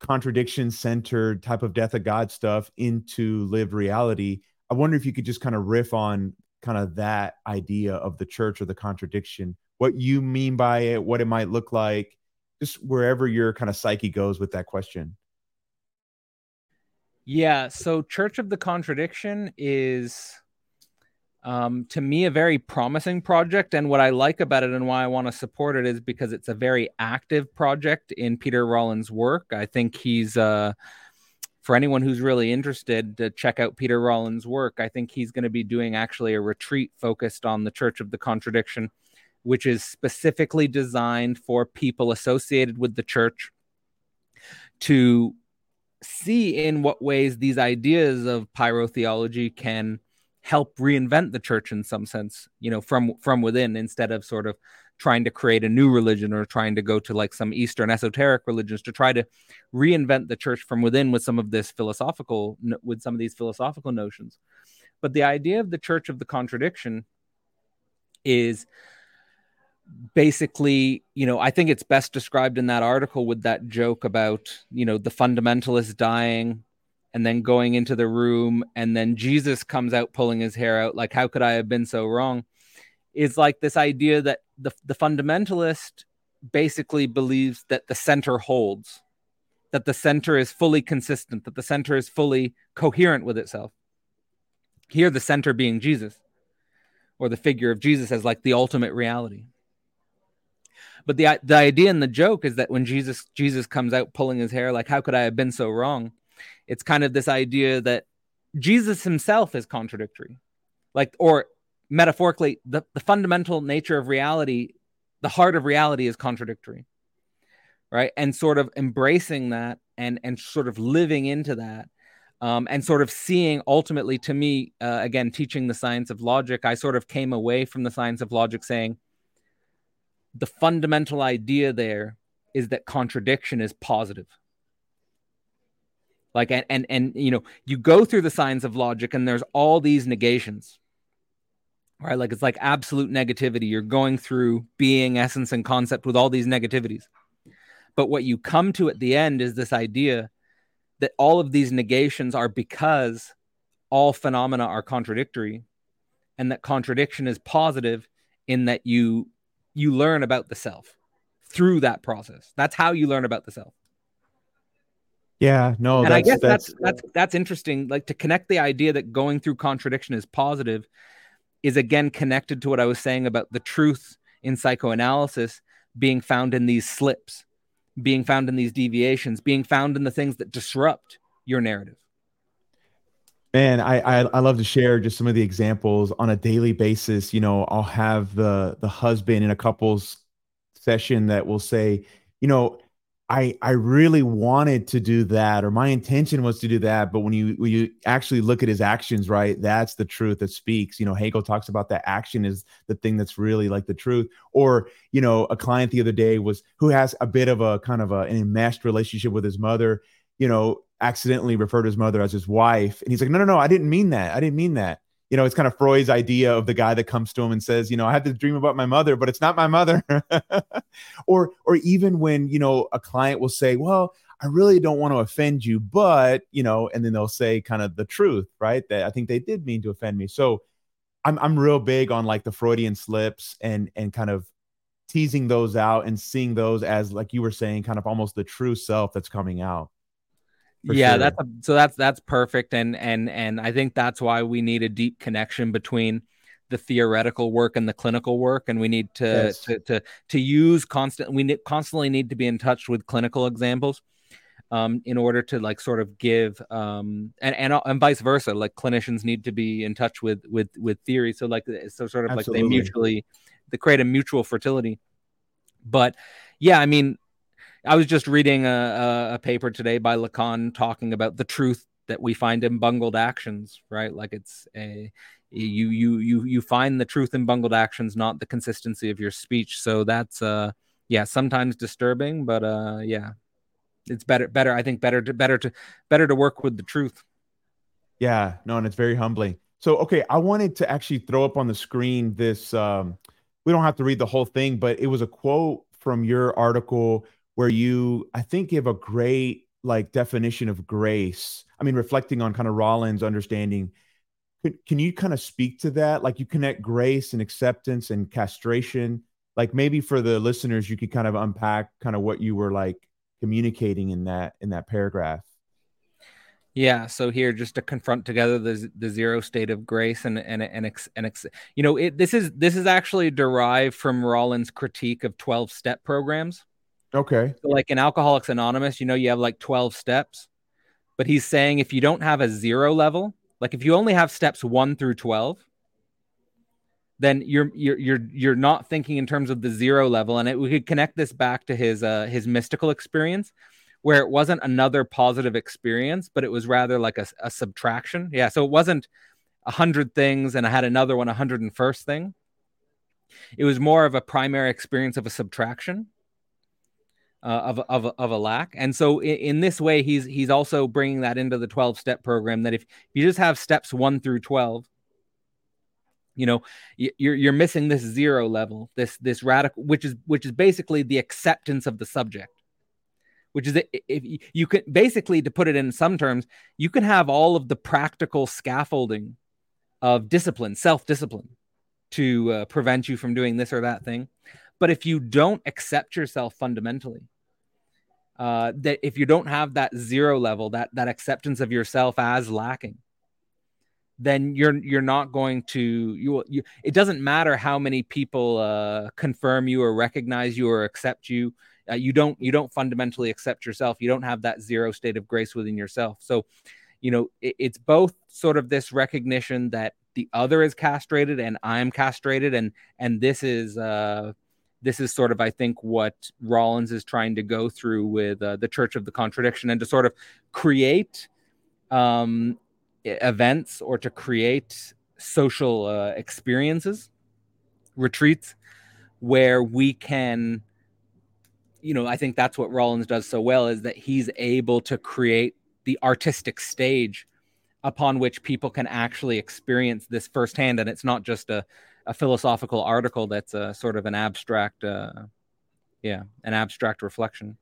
Speaker 1: contradiction centered type of death of God stuff into lived reality. I wonder if you could just kind of riff on kind of that idea of the church or the contradiction, what you mean by it, what it might look like, just wherever your kind of psyche goes with that question.
Speaker 2: Yeah. So, Church of the Contradiction is, um, to me, a very promising project. And what I like about it and why I want to support it is because it's a very active project in Peter Rollins' work. I think he's, uh, for anyone who's really interested to check out Peter Rollins' work, I think he's going to be doing actually a retreat focused on the Church of the Contradiction which is specifically designed for people associated with the church to see in what ways these ideas of pyrotheology can help reinvent the church in some sense you know from from within instead of sort of trying to create a new religion or trying to go to like some eastern esoteric religions to try to reinvent the church from within with some of this philosophical with some of these philosophical notions. But the idea of the church of the contradiction is basically, you know, I think it's best described in that article with that joke about, you know, the fundamentalist dying and then going into the room and then Jesus comes out pulling his hair out like how could I have been so wrong? Is like this idea that the the fundamentalist basically believes that the center holds, that the center is fully consistent, that the center is fully coherent with itself. Here the center being Jesus or the figure of Jesus as like the ultimate reality. But the the idea and the joke is that when Jesus Jesus comes out pulling his hair, like how could I have been so wrong? It's kind of this idea that Jesus himself is contradictory, like or metaphorically, the, the fundamental nature of reality, the heart of reality is contradictory, right? And sort of embracing that and and sort of living into that. Um, and sort of seeing ultimately to me uh, again teaching the science of logic i sort of came away from the science of logic saying the fundamental idea there is that contradiction is positive like and and, and you know you go through the science of logic and there's all these negations right like it's like absolute negativity you're going through being essence and concept with all these negativities but what you come to at the end is this idea that all of these negations are because all phenomena are contradictory and that contradiction is positive in that you you learn about the self through that process. That's how you learn about the self.
Speaker 1: Yeah, no,
Speaker 2: and I guess that's, that's that's that's interesting. Like to connect the idea that going through contradiction is positive is again connected to what I was saying about the truth in psychoanalysis being found in these slips, being found in these deviations, being found in the things that disrupt your narrative.
Speaker 1: Man, I, I, I love to share just some of the examples on a daily basis. You know, I'll have the the husband in a couples session that will say, you know, I I really wanted to do that, or my intention was to do that, but when you when you actually look at his actions, right, that's the truth that speaks. You know, Hegel talks about that action is the thing that's really like the truth. Or you know, a client the other day was who has a bit of a kind of a, an enmeshed relationship with his mother. You know, accidentally referred to his mother as his wife. And he's like, no, no, no, I didn't mean that. I didn't mean that. You know, it's kind of Freud's idea of the guy that comes to him and says, you know, I had to dream about my mother, but it's not my mother. *laughs* or, or even when, you know, a client will say, well, I really don't want to offend you, but you know, and then they'll say kind of the truth, right? That I think they did mean to offend me. So I'm I'm real big on like the Freudian slips and and kind of teasing those out and seeing those as like you were saying, kind of almost the true self that's coming out.
Speaker 2: Yeah, sure. that's a, so that's that's perfect, and and and I think that's why we need a deep connection between the theoretical work and the clinical work and we need to yes. to, to to use constant we need, constantly need to be in touch with clinical examples um, in order to like sort of give um, and, and and vice versa like clinicians need to be in touch with with with theory so like so sort of Absolutely. like they mutually they create a mutual fertility but yeah i mean i was just reading a, a paper today by lacan talking about the truth that we find in bungled actions right? Like it's a you you you you find the truth in bungled actions not the consistency of your speech. So that's uh yeah sometimes disturbing but uh yeah it's better better i think better to better to better to work with the truth.
Speaker 1: Yeah no and it's very humbling. So okay i wanted to actually throw up on the screen this um we don't have to read the whole thing but it was a quote from your article where you i think give a great like definition of grace i mean reflecting on kind of rollins understanding can, can you kind of speak to that? Like you connect grace and acceptance and castration. Like maybe for the listeners, you could kind of unpack kind of what you were like communicating in that in that paragraph.
Speaker 2: Yeah. So here, just to confront together the the zero state of grace and and and, ex, and ex, you know, it, this is this is actually derived from Rollins' critique of twelve step programs.
Speaker 1: Okay.
Speaker 2: So like in Alcoholics Anonymous, you know, you have like twelve steps, but he's saying if you don't have a zero level, like if you only have steps 1 through 12, then you're you're you're you're not thinking in terms of the zero level. And it, we could connect this back to his uh his mystical experience where it wasn't another positive experience but it was rather like a, a subtraction. Yeah so it wasn't a hundred things and i had another one a hundred and first thing. It was more of a primary experience of a subtraction uh, of, of, of a lack. And so in, in, this way, he's he's also bringing that into the 12 step program that if you just have steps one through 12, you know, you're you're missing this zero level, this this radical, which is which is basically the acceptance of the subject. Which is if you can basically to put it in some terms, you can have all of the practical scaffolding of discipline, self discipline, to uh, prevent you from doing this or that thing. But if you don't accept yourself fundamentally, uh, that if you don't have that zero level, that that acceptance of yourself as lacking, then you're you're not going to you, you it doesn't matter how many people uh, confirm you or recognize you or accept you uh, you don't you don't fundamentally accept yourself. You don't have that zero state of grace within yourself. So you know it, it's both sort of this recognition that the other is castrated and i'm castrated and and this is uh this is sort of, I think, what Rollins is trying to go through with uh, the Church of the Contradiction and to sort of create um, events or to create social uh, experiences, retreats, where we can, you know, I think that's what Rollins does so well is that he's able to create the artistic stage upon which people can actually experience this firsthand. And it's not just a, a philosophical article that's a sort of an abstract, uh, yeah, an abstract reflection.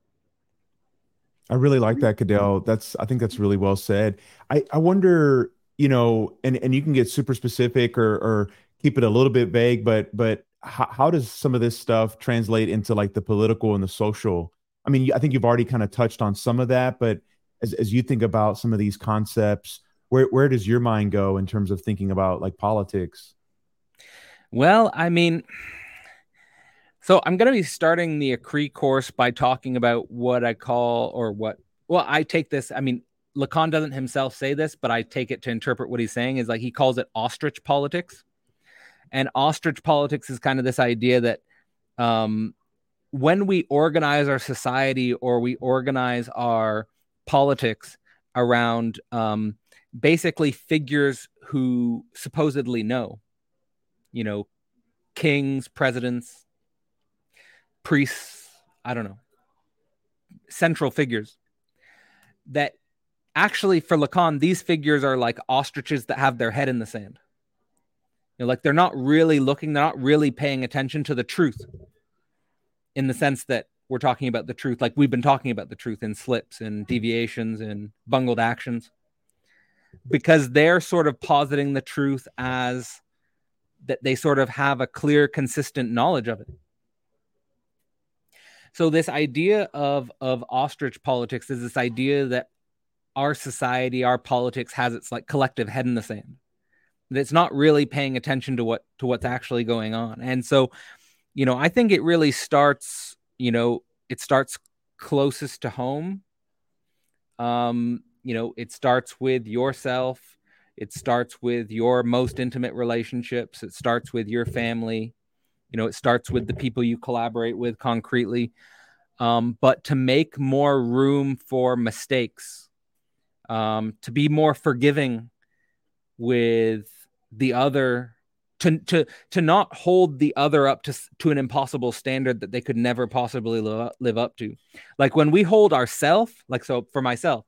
Speaker 1: I really like that, Cadell. That's I think that's really well said. I I wonder, you know, and and you can get super specific or or keep it a little bit vague, but but how, how does some of this stuff translate into like the political and the social? I mean, I think you've already kind of touched on some of that, but as as you think about some of these concepts, where where does your mind go in terms of thinking about like politics?
Speaker 2: Well, I mean, so I'm going to be starting the Écrits course by talking about what I call, or what, well, I take this, I mean, Lacan doesn't himself say this, but I take it to interpret what he's saying is like he calls it ostrich politics. And ostrich politics is kind of this idea that um, when we organize our society or we organize our politics around um, basically figures who supposedly know, you know, kings, presidents, priests, I don't know, central figures that actually for Lacan, these figures are like ostriches that have their head in the sand. You know, like they're not really looking, they're not really paying attention to the truth in the sense that we're talking about the truth like we've been talking about the truth in slips and deviations and bungled actions because they're sort of positing the truth as that they sort of have a clear consistent knowledge of it. So this idea of of ostrich politics is this idea that our society our politics has its like collective head in the sand that it's not really paying attention to what to what's actually going on. And so you know i think it really starts you know it starts closest to home. Um you know it starts with yourself it starts with your most intimate relationships. It starts with your family. You know it starts with the people you collaborate with concretely. Um, but to make more room for mistakes um, to be more forgiving with the other to to to not hold the other up to to an impossible standard that they could never possibly live, live up to. Like when we hold ourself like so for myself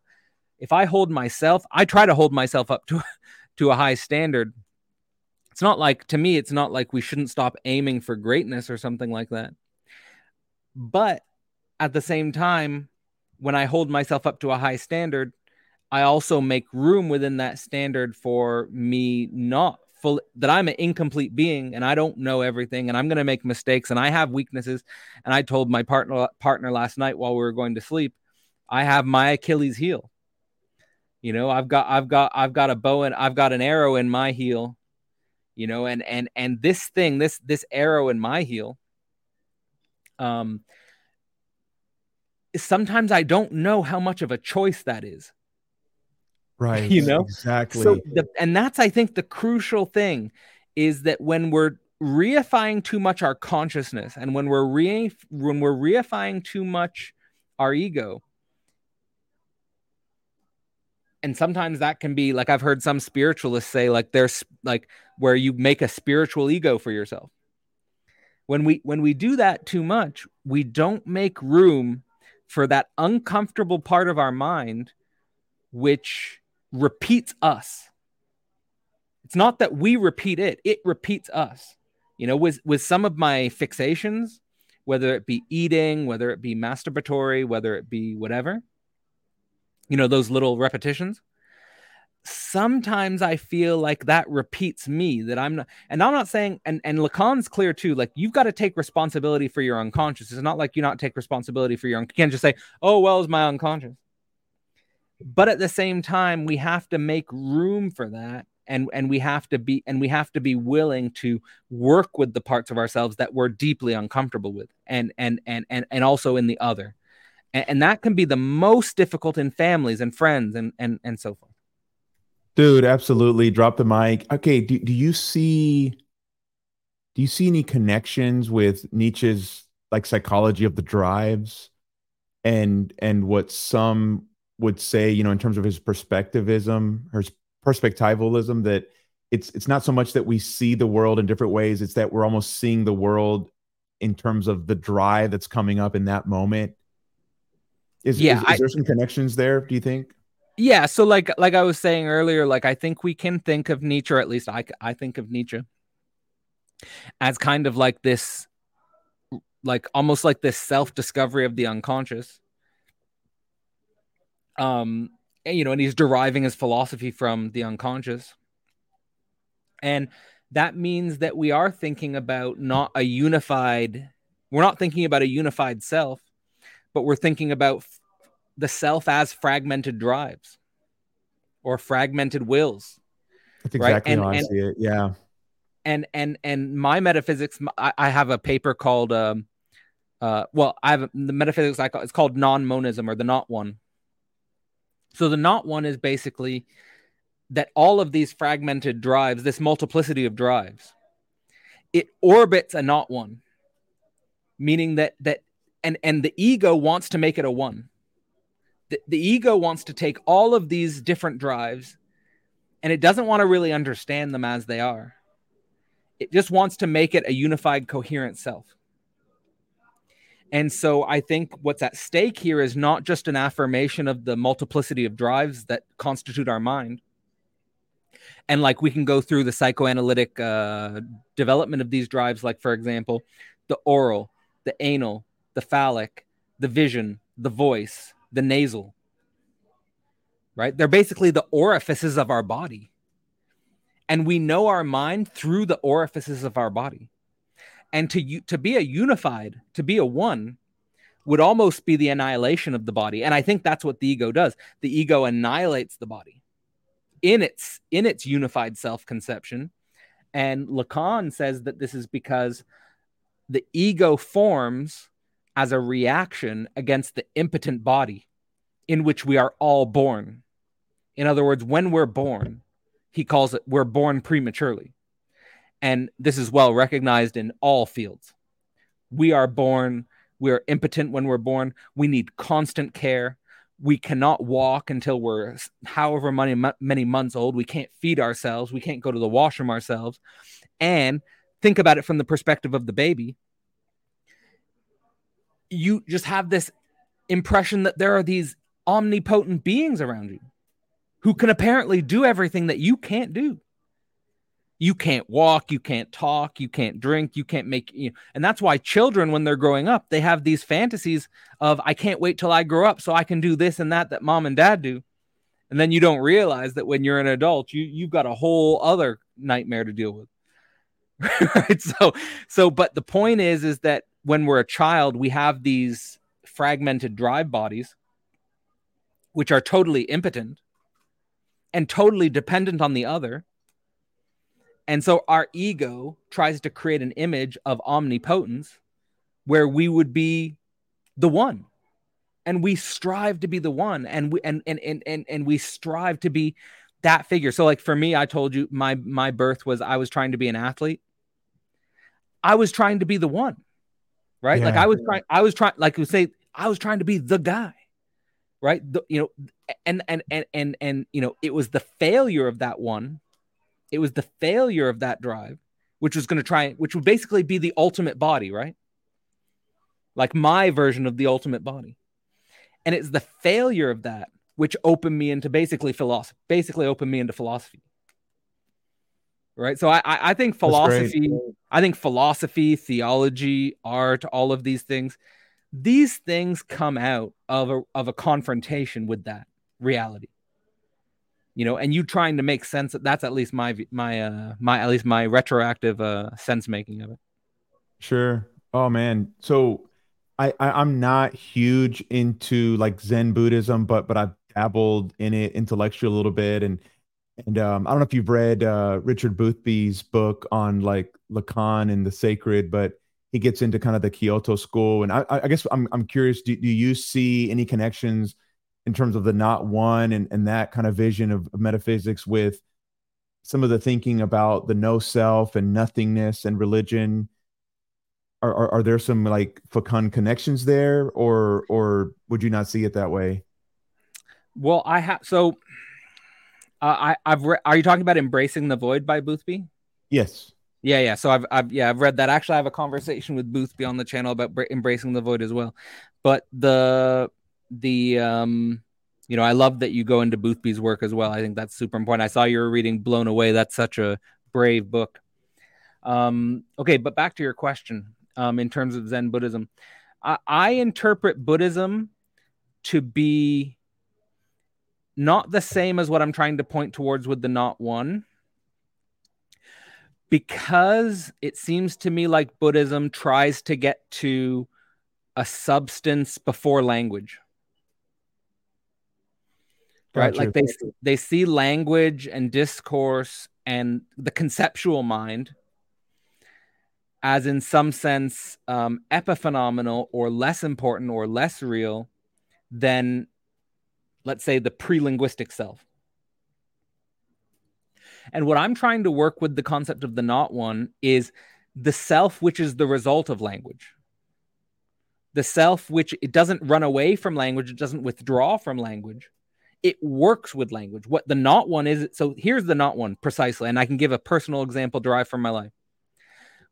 Speaker 2: if i hold myself i try to hold myself up to *laughs* to a high standard. It's not like to me it's not like we shouldn't stop aiming for greatness or something like that. But at the same time when i hold myself up to a high standard i also make room within that standard for me not full that I'm an incomplete being and I don't know everything and I'm going to make mistakes and I have weaknesses. And I told my partner partner last night while we were going to sleep I have my Achilles heel you know I've got I've got I've got a bow and I've got an arrow in my heel you know and and and this thing this this arrow in my heel um sometimes I don't know how much of a choice that is
Speaker 1: Right. *laughs*
Speaker 2: You know?
Speaker 1: Exactly.
Speaker 2: So the, and that's I think the crucial thing is that when we're reifying too much our consciousness and when we're re when we're reifying too much our ego and sometimes that can be like I've heard some spiritualists say like there's like where you make a spiritual ego for yourself. When we when we do that too much, we don't make room for that uncomfortable part of our mind which repeats us. It's not that we repeat it, it repeats us. You know, with with some of my fixations, whether it be eating, whether it be masturbatory, whether it be whatever, you know, those little repetitions. Sometimes I feel like that repeats me that I'm not, and I'm not saying, and, and Lacan's clear too, like you've got to take responsibility for your unconscious. It's not like you not take responsibility for your, you can't just say, oh, well, it's my unconscious but at the same time we have to make room for that and and we have to be and we have to be willing to work with the parts of ourselves that we're deeply uncomfortable with and and and and, and also in the other and, and that can be the most difficult in families and friends and and and so forth.
Speaker 1: Dude absolutely. Drop the mic. Okay do, do you see do you see any connections with nietzsche's like psychology of the drives? And and what some would say, you know, in terms of his perspectivism, his perspectivalism, that it's it's not so much that we see the world in different ways; it's that we're almost seeing the world in terms of the drive that's coming up in that moment. Is, yeah, is, is I, there some connections there? Do you think?
Speaker 2: Yeah. So, like like I was saying earlier, like I think we can think of Nietzsche, or at least I I think of Nietzsche as kind of like this, like almost like this self discovery of the unconscious um and, you know and he's deriving his philosophy from the unconscious and that means that we are thinking about not a unified we're not thinking about a unified self but we're thinking about the self as fragmented drives or fragmented wills
Speaker 1: that's exactly right? and, how I see it yeah
Speaker 2: and and and my metaphysics i, I have a paper called um uh well i have the metaphysics i call it's called non-monism or the not one so the not one is basically that all of these fragmented drives, this multiplicity of drives, it orbits a not one, meaning that that and and the ego wants to make it a one. The, the ego wants to take all of these different drives and it doesn't want to really understand them as they are. It just wants to make it a unified, coherent self. And so I think what's at stake here is not just an affirmation of the multiplicity of drives that constitute our mind. And like we can go through the psychoanalytic uh, development of these drives, like, for example, the oral, the anal, the phallic, the vision, the voice, the nasal. Right? They're basically the orifices of our body. And we know our mind through the orifices of our body. And to to be a unified, to be a one, would almost be the annihilation of the body. And I think that's what the ego does. The ego annihilates the body in its in its unified self-conception. And Lacan says that this is because the ego forms as a reaction against the impotent body in which we are all born. In other words, when we're born, he calls it we're born prematurely. And this is well recognized in all fields. We are born, we're impotent when we're born, we need constant care. We cannot walk until we're however many many months old. We can't feed ourselves. We can't go to the washroom ourselves. And think about it from the perspective of the baby. You just have this impression that there are these omnipotent beings around you who can apparently do everything that you can't do. You can't walk, you can't talk, you can't drink, you can't make you know, and that's why children when they're growing up, they have these fantasies of I can't wait till I grow up so I can do this and that that mom and dad do. And then you don't realize that when you're an adult, you you've got a whole other nightmare to deal with. *laughs* right? So so but the point is is that when we're a child, we have these fragmented drive bodies which are totally impotent and totally dependent on the other. And so our ego tries to create an image of omnipotence where we would be the one. And we strive to be the one and we and and and and, and we strive to be that figure. So like for me, I told you my my birth was I was trying to be an athlete. I was trying to be the one. Right? Yeah. Like I was trying I was trying like we say I was trying to be the guy right? The, you know and and and and and you know it was the failure of that one. It was the failure of that drive which was going to try which would basically be the ultimate body right? Like my version of the ultimate body. And it's the failure of that which opened me into basically philosophy basically opened me into philosophy right? So i i think philosophy i think philosophy theology art all of these things these things come out of a of a confrontation with that reality. You know and you trying to make sense that's at least my my uh my at least my retroactive uh sense making of it.
Speaker 1: Sure. Oh man. So I, I i'm not huge into like zen buddhism but but i've dabbled in it intellectually a little bit and and um, I don't know if you've read uh, Richard Boothby's book on like Lacan and the sacred, but he gets into kind of the Kyoto school. And I, I guess I'm, I'm curious, do, do you see any connections in terms of the not one and, and that kind of vision of, of metaphysics with some of the thinking about the no self and nothingness and religion? Are, are, are there some like fecund connections there or, or would you not see it that way?
Speaker 2: Well, I have, so uh, I, I've, re- are you talking about embracing the void by Boothby?
Speaker 1: Yes.
Speaker 2: Yeah, yeah. So I've, I've, yeah, I've read that. Actually, I have a conversation with Boothby on the channel about embracing the void as well. But the, the, um, you know, I love that you go into Boothby's work as well. I think that's super important. I saw you were reading Blown Away. That's such a brave book. Um, okay, but back to your question. Um, in terms of Zen Buddhism, I, I interpret Buddhism to be not the same as what I'm trying to point towards with the not one because it seems to me like Buddhism tries to get to a substance before language. Right? Like they they see language and discourse and the conceptual mind as in some sense um, epiphenomenal or less important or less real than let's say the pre-linguistic self and what I'm trying to work with the concept of the not one is the self, which is the result of language. The self, which it doesn't run away from language, it doesn't withdraw from language. It works with language. What the not one is, so here's the not one precisely. And I can give a personal example derived from my life.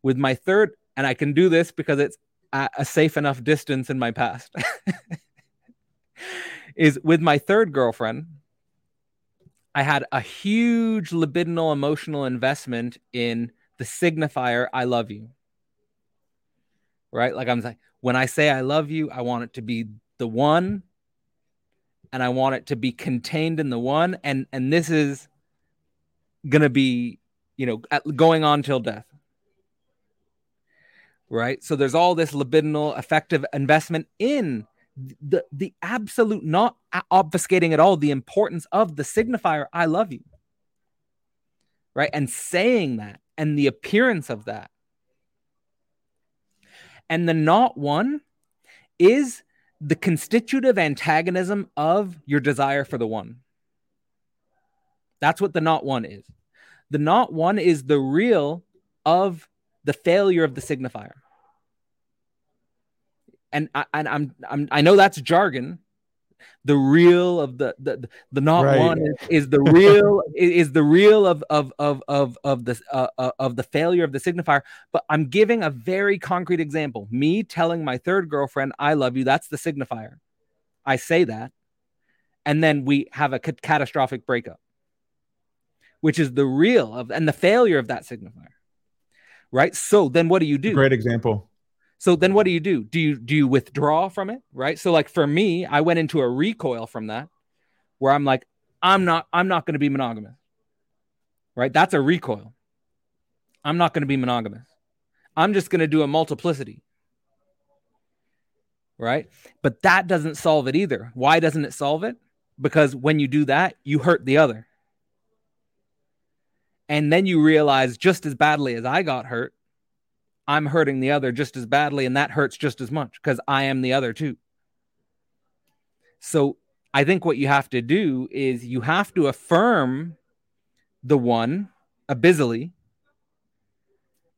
Speaker 2: With my third, and I can do this because it's a safe enough distance in my past, *laughs* is with my third girlfriend, I had a huge libidinal emotional investment in the signifier I love you. right? Like I'm like, when I say I love you, I want it to be the one and I want it to be contained in the one. And and this is gonna be, you know, going on till death. Right. So there's all this libidinal effective investment in the the absolute not obfuscating at all the importance of the signifier I love you. Right. And saying that and the appearance of that. And the not one is the constitutive antagonism of your desire for the one. That's what the not one is. The not one is the real of the failure of the signifier. And I, and I'm, I'm I know that's jargon, the real of the the the not right. one is, is, the real *laughs* is the real of of of of of the uh, uh, of the failure of the signifier. But i'm giving a very concrete example. Me telling my third girlfriend i love you that's the signifier. I say that and then we have a catastrophic breakup which is the real of and the failure of that signifier. Right? So then what do you do?
Speaker 1: Great example
Speaker 2: so then what do you do? Do you do you withdraw from it? Right. So like for me, I went into a recoil from that where I'm like, I'm not, I'm not going to be monogamous. Right. That's a recoil. I'm not going to be monogamous. I'm just going to do a multiplicity. Right. But that doesn't solve it either. Why doesn't it solve it? Because when you do that, you hurt the other. And then you realize just as badly as I got hurt, I'm hurting the other just as badly, and that hurts just as much because I am the other too. So I think what you have to do is you have to affirm the one abyssally,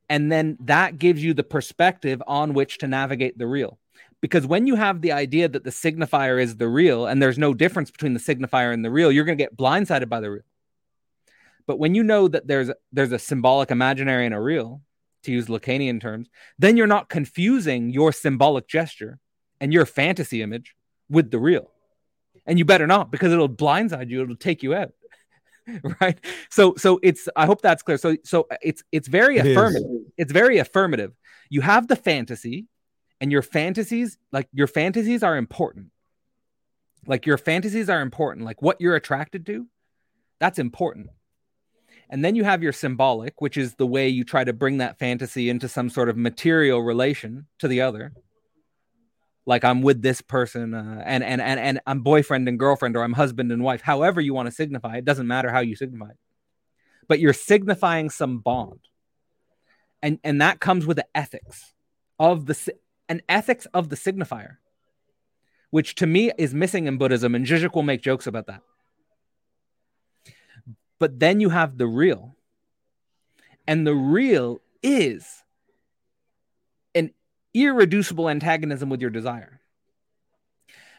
Speaker 2: and then that gives you the perspective on which to navigate the real. Because when you have the idea that the signifier is the real and there's no difference between the signifier and the real, you're going to get blindsided by the real. But when you know that there's there's a symbolic imaginary and a real, to use Lacanian terms, then you're not confusing your symbolic gesture and your fantasy image with the real. And you better not because it'll blindside you, it'll take you out. *laughs* right? So so it's I hope that's clear. So so it's it's very it affirmative. Is. It's very affirmative. You have the fantasy and your fantasies like your fantasies are important. Like your fantasies are important. Like what you're attracted to, that's important. And then you have your symbolic, which is the way you try to bring that fantasy into some sort of material relation to the other. Like I'm with this person, uh, and and and and I'm boyfriend and girlfriend, or I'm husband and wife. However you want to signify, it doesn't matter how you signify it. But you're signifying some bond, and and that comes with the ethics of the an ethics of the signifier, which to me is missing in Buddhism, and Zizek will make jokes about that. But then you have the real. And the real is an irreducible antagonism with your desire.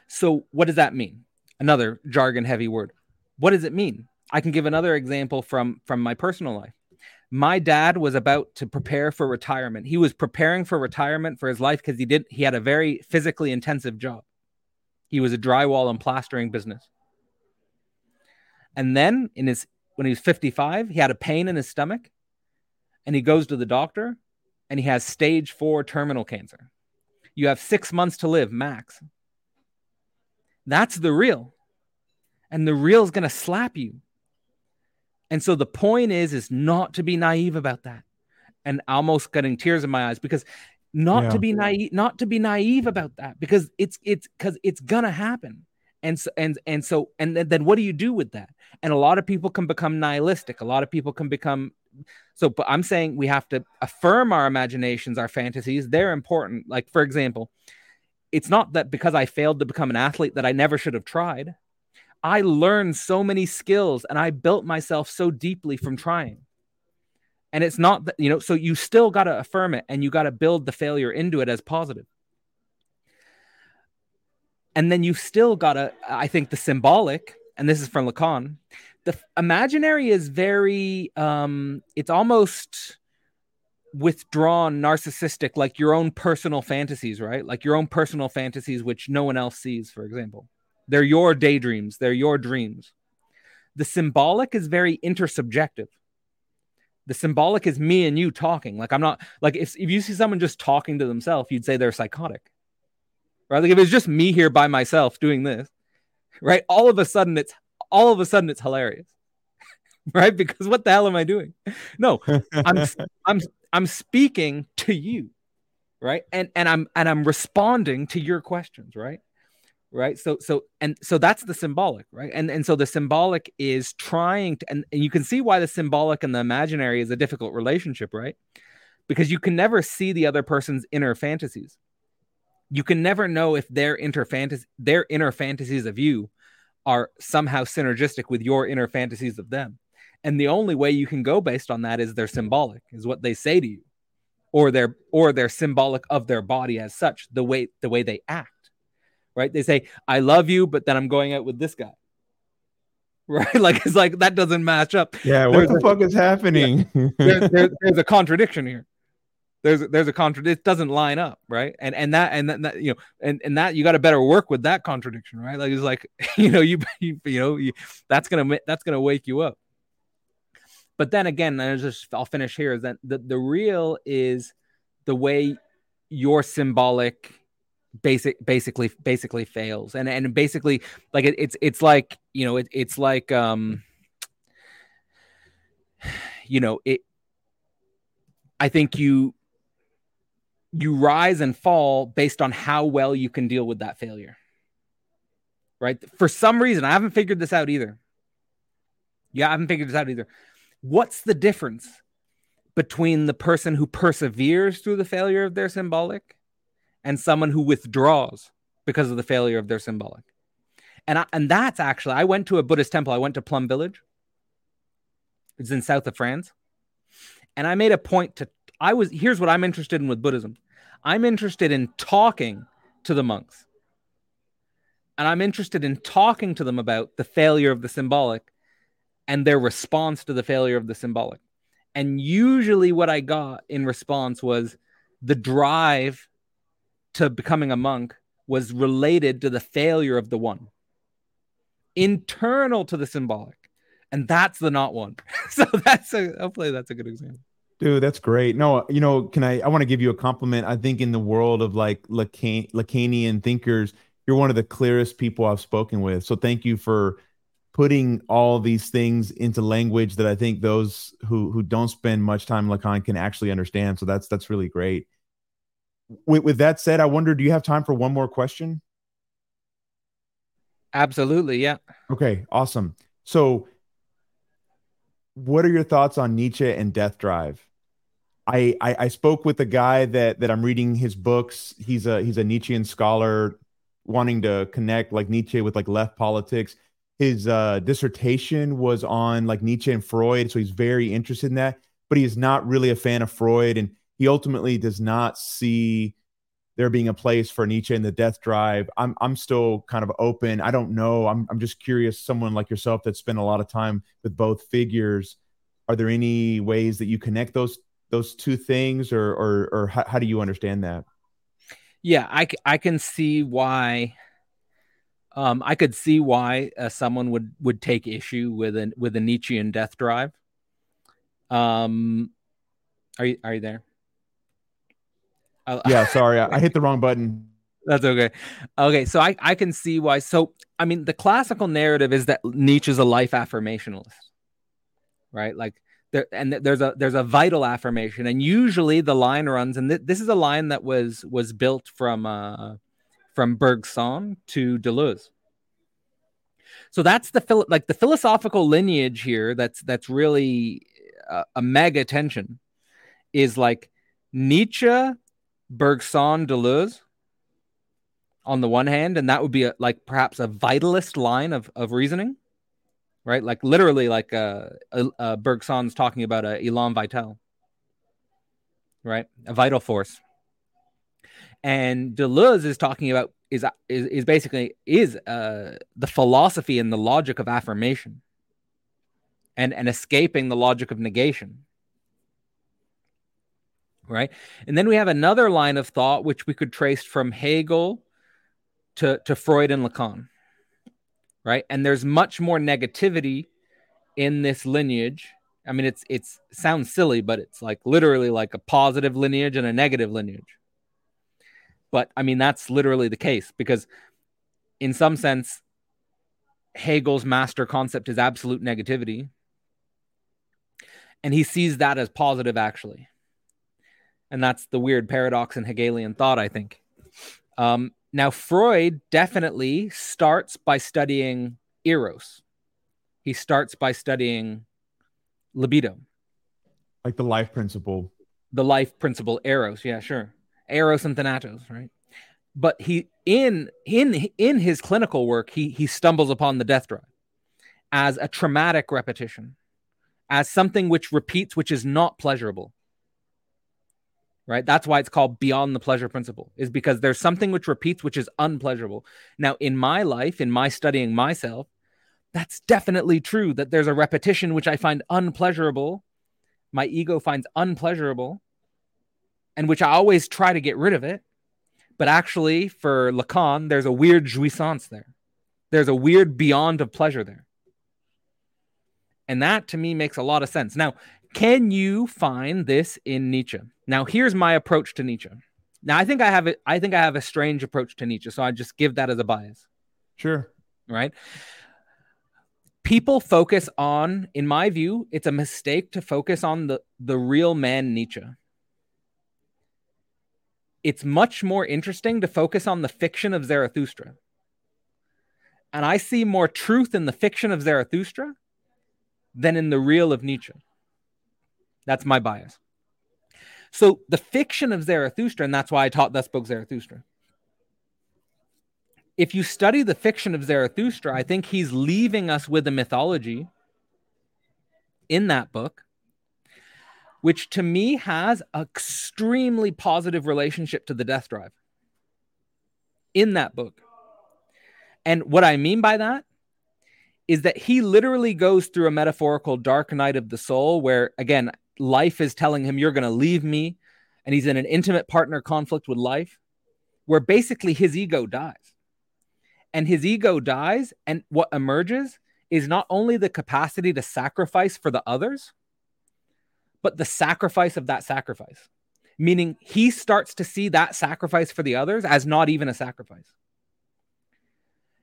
Speaker 2: So, what does that mean? Another jargon heavy word. What does it mean? I can give another example from from my personal life. My dad was about to prepare for retirement. He was preparing for retirement for his life because he did he had a very physically intensive job. He was a drywall and plastering business. And then in his when he was 55, he had a pain in his stomach and he goes to the doctor and he has stage four terminal cancer. You have six months to live max. That's the real. And the real is going to slap you. And so the point is, is not to be naive about that. And almost getting tears in my eyes because not yeah. to be naive, not to be naive about that because it's, it's because it's going to happen and so and and so and then what do you do with that? And a lot of people can become nihilistic. A lot of people can become so but i'm saying we have to affirm our imaginations our fantasies. They're important. Like for example it's not that because i failed to become an athlete that i never should have tried. I learned so many skills and i built myself so deeply from trying. And it's not that you know so you still got to affirm it and you got to build the failure into it as positive and then you've still got a, I think, the symbolic, and this is from Lacan. The imaginary is very, um, it's almost withdrawn, narcissistic, like your own personal fantasies, right? Like your own personal fantasies, which no one else sees, for example. They're your daydreams, they're your dreams. The symbolic is very intersubjective. The symbolic is me and you talking. Like I'm not like if if you see someone just talking to themselves, you'd say they're psychotic. Right? Like if it's just me here by myself doing this, right? All of a sudden it's all of a sudden it's hilarious. *laughs* right? Because what the hell am I doing? No, I'm *laughs* I'm I'm speaking to you, right? And and I'm and I'm responding to your questions, right? right so so and so that's the symbolic right and and so the symbolic is trying to and, and you can see why the symbolic and the imaginary is a difficult relationship right because you can never see the other person's inner fantasies you can never know if their inner fantasy their inner fantasies of you are somehow synergistic with your inner fantasies of them and the only way you can go based on that is their symbolic is what they say to you or their or their symbolic of their body as such the way the way they act right? They say, I love you, but then I'm going out with this guy. *laughs* Right? Like it's like that doesn't match up.
Speaker 1: Yeah, what there's the a, fuck is *laughs* happening?
Speaker 2: Yeah, there, there, *laughs* there's a contradiction here. There's there's a contradiction. It doesn't line up, right? And and that and that, that you know and and that you got to better work with that contradiction, right? Like it's like *laughs* you know you you, you know you, that's gonna that's gonna wake you up. But then again, and just I'll finish here is that the the real is the way your symbolic basic basically basically fails and and basically like it, it's it's like you know it, it's like um you know it i think you you rise and fall based on how well you can deal with that failure right for some reason i haven't figured this out either yeah i haven't figured this out either what's the difference between the person who perseveres through the failure of their symbolic and someone who withdraws because of the failure of their symbolic. And I, and that's actually I went to a Buddhist temple. I went to Plum Village. It's in south of France. And I made a point to I was here's what I'm interested in with Buddhism. I'm interested in talking to the monks. And I'm interested in talking to them about the failure of the symbolic and their response to the failure of the symbolic. And usually what I got in response was the drive to becoming a monk was related to the failure of the one, internal to the symbolic. And that's the not one. *laughs* so that's a, hopefully that's a good example.
Speaker 1: Dude, that's great. No, uh, you know, can I? I want to give you a compliment. I think in the world of like Lacan, Lacanian thinkers, you're one of the clearest people I've spoken with. So thank you for putting all these things into language that I think those who who don't spend much time Lacan can actually understand. So that's that's really great with, with that said, I wonder, do you have time for one more question?
Speaker 2: Absolutely, yeah.
Speaker 1: Okay, awesome. So, what are your thoughts on Nietzsche and Death Drive? I, I, I spoke with a guy that that I'm reading his books. He's a he's a Nietzschean scholar, wanting to connect like Nietzsche with like left politics. His uh, dissertation was on like Nietzsche and Freud, so he's very interested in that. But he is not really a fan of Freud, and he ultimately does not see there being a place for Nietzsche in the death drive. I'm I'm still kind of open. I don't know. I'm I'm just curious. Someone like yourself that spent a lot of time with both figures. Are there any ways that you connect those those two things, or or or how, how do you understand that?
Speaker 2: Yeah, I I can see why. Um, I could see why uh, someone would would take issue with an with a Nietzschean death drive. Um, are you are you there? *laughs*
Speaker 1: yeah, sorry, I, I hit the wrong button.
Speaker 2: That's okay. Okay, so I, I can see why. So, I mean, the classical narrative is that Nietzsche's a life affirmationalist, right? Like, there, and there's a there's a vital affirmation, and usually the line runs, and th- this is a line that was was built from uh, from Bergson to Deleuze. So that's the phil- like the philosophical lineage here. That's that's really a, a mega tension. Is like Nietzsche Bergson Deleuze on the one hand, and that would be a, like perhaps a vitalist line of, of reasoning, right? Like literally, like uh, uh, Bergson's talking about a elan vital, right? A vital force, and Deleuze is talking about is is, is basically is uh, the philosophy and the logic of affirmation, and and escaping the logic of negation right? And then we have another line of thought which we could trace from Hegel to, to Freud and Lacan, right? And there's much more negativity in this lineage I mean, it's it's sounds silly, but it's like literally like a positive lineage and a negative lineage. But I mean, that's literally the case because, in some sense, Hegel's master concept is absolute negativity, and he sees that as positive, actually. And that's the weird paradox in Hegelian thought, I think. Um, now, Freud definitely starts by studying eros. He starts by studying libido,
Speaker 1: like the life principle.
Speaker 2: The life principle, eros. Yeah, sure. Eros and Thanatos, right? But he in in in his clinical work, he he stumbles upon the death drive as a traumatic repetition, as something which repeats, which is not pleasurable right? That's why it's called beyond the pleasure principle, is because there's something which repeats, which is unpleasurable. Now, in my life, in my studying myself, that's definitely true that there's a repetition which I find unpleasurable, my ego finds unpleasurable, and which I always try to get rid of it. But actually, for Lacan, there's a weird jouissance there. There's a weird beyond of pleasure there. And that to me makes a lot of sense. Now, can you find this in Nietzsche? Now, here's my approach to Nietzsche. Now, I think I have it. I think I have a strange approach to Nietzsche, so I just give that as a bias.
Speaker 1: Sure.
Speaker 2: Right. People focus on, in my view, it's a mistake to focus on the the real man Nietzsche. It's much more interesting to focus on the fiction of Zarathustra. And I see more truth in the fiction of Zarathustra than in the real of Nietzsche. That's my bias. So the fiction of Zarathustra, and that's why I taught Thus Spoke Zarathustra. If you study the fiction of Zarathustra, I think he's leaving us with a mythology in that book, which to me has an extremely positive relationship to the death drive in that book. And what I mean by that is that he literally goes through a metaphorical dark night of the soul where, again, life is telling him you're going to leave me and he's in an intimate partner conflict with life where basically his ego dies. And his ego dies and what emerges is not only the capacity to sacrifice for the others but the sacrifice of that sacrifice. Meaning he starts to see that sacrifice for the others as not even a sacrifice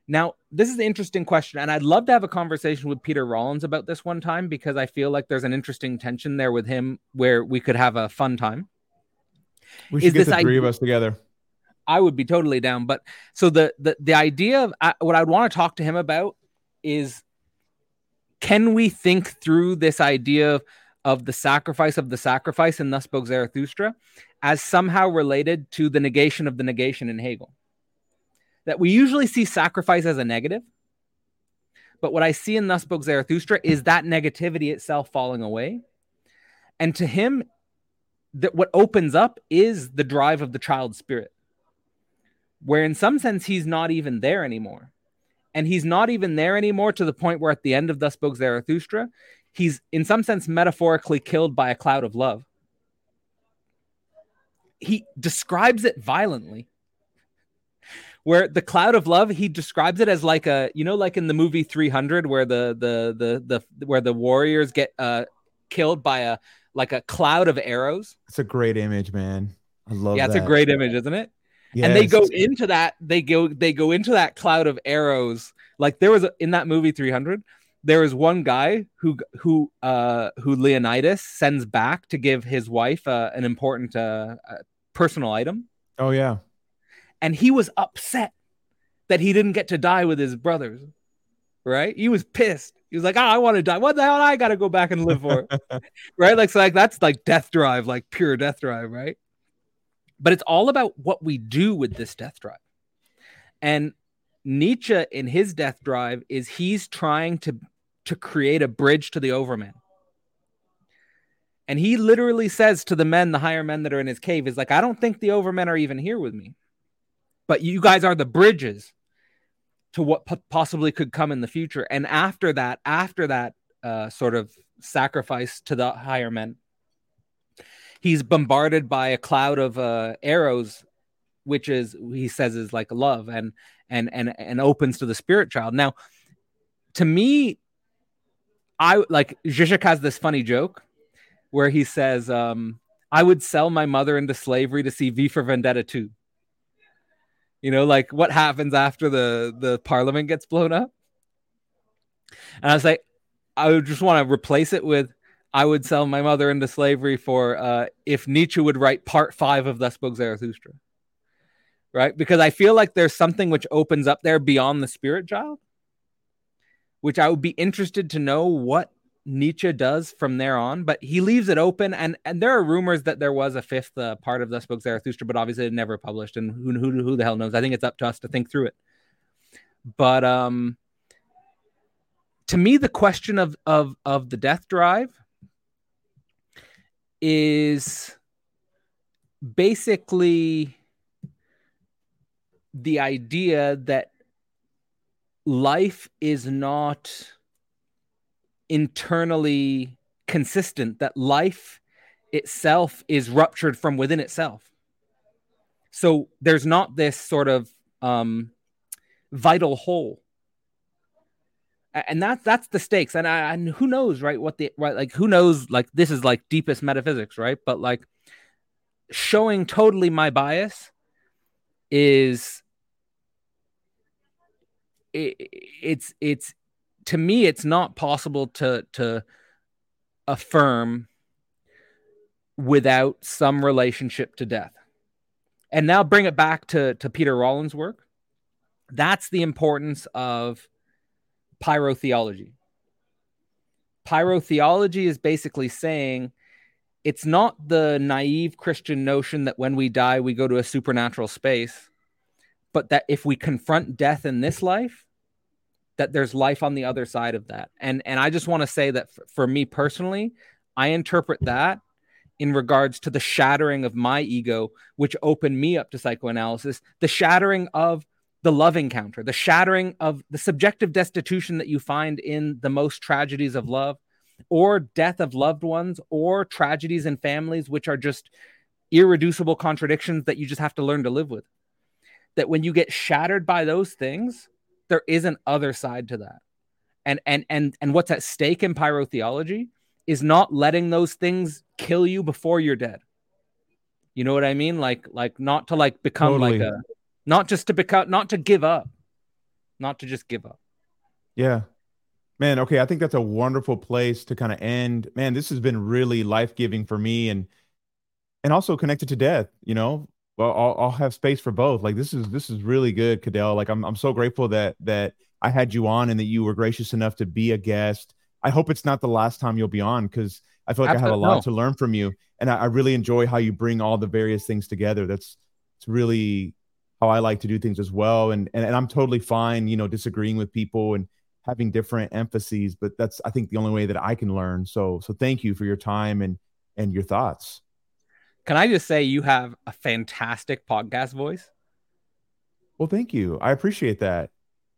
Speaker 2: now, this is an interesting question, and I'd love to have a conversation with Peter Rollins about this one time because I feel like there's an interesting tension there with him where we could have a fun time.
Speaker 1: We should is get the three idea- of us together.
Speaker 2: I would be totally down. But so the the the idea of uh, what I'd want to talk to him about is, can we think through this idea of, of the sacrifice of the sacrifice and thus spoke Zarathustra as somehow related to the negation of the negation in Hegel? That we usually see sacrifice as a negative. But what I see in Thus Spoke Zarathustra is that negativity itself falling away. And to him, that what opens up is the drive of the child spirit, where in some sense he's not even there anymore. And he's not even there anymore to the point where at the end of Thus Spoke Zarathustra, he's in some sense metaphorically killed by a cloud of love. He describes it violently where the cloud of love he describes it as like a you know like in the movie 300 where the the the the where the warriors get uh killed by a like a cloud of arrows?
Speaker 1: It's a great image man. I love
Speaker 2: yeah it's a great image isn't it? Yes. and they go into that they go they go into that cloud of arrows. Like there was a, in that movie 300 there was one guy who who uh who leonidas sends back to give his wife uh, an important uh, uh personal item.
Speaker 1: Oh yeah
Speaker 2: and he was upset that he didn't get to die with his brothers. Right? He was pissed. He was like, oh, I want to die. What the hell I got to go back and live for? *laughs* right? Like, so like that's like death drive, like pure death drive, right? But it's all about what we do with this death drive. And Nietzsche in his death drive is he's trying to to create a bridge to the overman. And he literally says to the men, the higher men that are in his cave, is like, I don't think the overmen are even here with me but you guys are the bridges to what possibly could come in the future. And after that, after that uh, sort of sacrifice to the higher men, he's bombarded by a cloud of uh, arrows, which is he says is like love and and and and opens to the spirit child. Now, to me, I like Zizek has this funny joke where he says, um, I would sell my mother into slavery to see V for Vendetta 2. You know, like what happens after the the parliament gets blown up? And I was like, I would just want to replace it with I would sell my mother into slavery for uh, if Nietzsche would write part five of Thus Spoke Zarathustra. Right? Because I feel like there's something which opens up there beyond the spirit child, which I would be interested to know what Nietzsche does from there on, but he leaves it open. And and there are rumors that there was a fifth uh, part of Thus Spoke Zarathustra, but obviously it never published. And who, who who the hell knows? I think it's up to us to think through it. But um, to me, the question of of of the death drive is basically the idea that life is not internally consistent, that life itself is ruptured from within itself. So there's not this sort of um, vital whole. And that's that's the stakes. And I, and who knows right what the right like who knows like this is like deepest metaphysics right? But like showing totally my bias is it, it's it's to me it's not possible to to affirm without some relationship to death and now bring it back to to peter rollins work that's the importance of pyrotheology. Pyrotheology is basically saying it's not the naive Christian notion that when we die, we go to a supernatural space, but that if we confront death in this life, that there's life on the other side of that. And and I just want to say that for, for me personally, I interpret that in regards to the shattering of my ego, which opened me up to psychoanalysis, the shattering of the love encounter, the shattering of the subjective destitution that you find in the most tragedies of love, or death of loved ones, or tragedies in families, which are just irreducible contradictions that you just have to learn to live with. That when you get shattered by those things, there is an other side to that. And and and and what's at stake in pyrotheology is not letting those things kill you before you're dead. You know what I mean? Like like not to like become totally. like a not just to become not to give up not to just give up
Speaker 1: yeah man okay i think that's a wonderful place to kind of end man this has been really life-giving for me and and also connected to death you know well I'll, I'll have space for both like this is this is really good cadell like I'm, I'm so grateful that that i had you on and that you were gracious enough to be a guest i hope it's not the last time you'll be on because i feel like Absolutely. i have a lot to learn from you and I, I really enjoy how you bring all the various things together that's it's really how I like to do things as well. And, and and I'm totally fine, you know, disagreeing with people and having different emphases, but that's I think the only way that I can learn. So so thank you for your time and and your thoughts.
Speaker 2: Can I just say you have a fantastic podcast voice?
Speaker 1: Well, thank you. I appreciate that.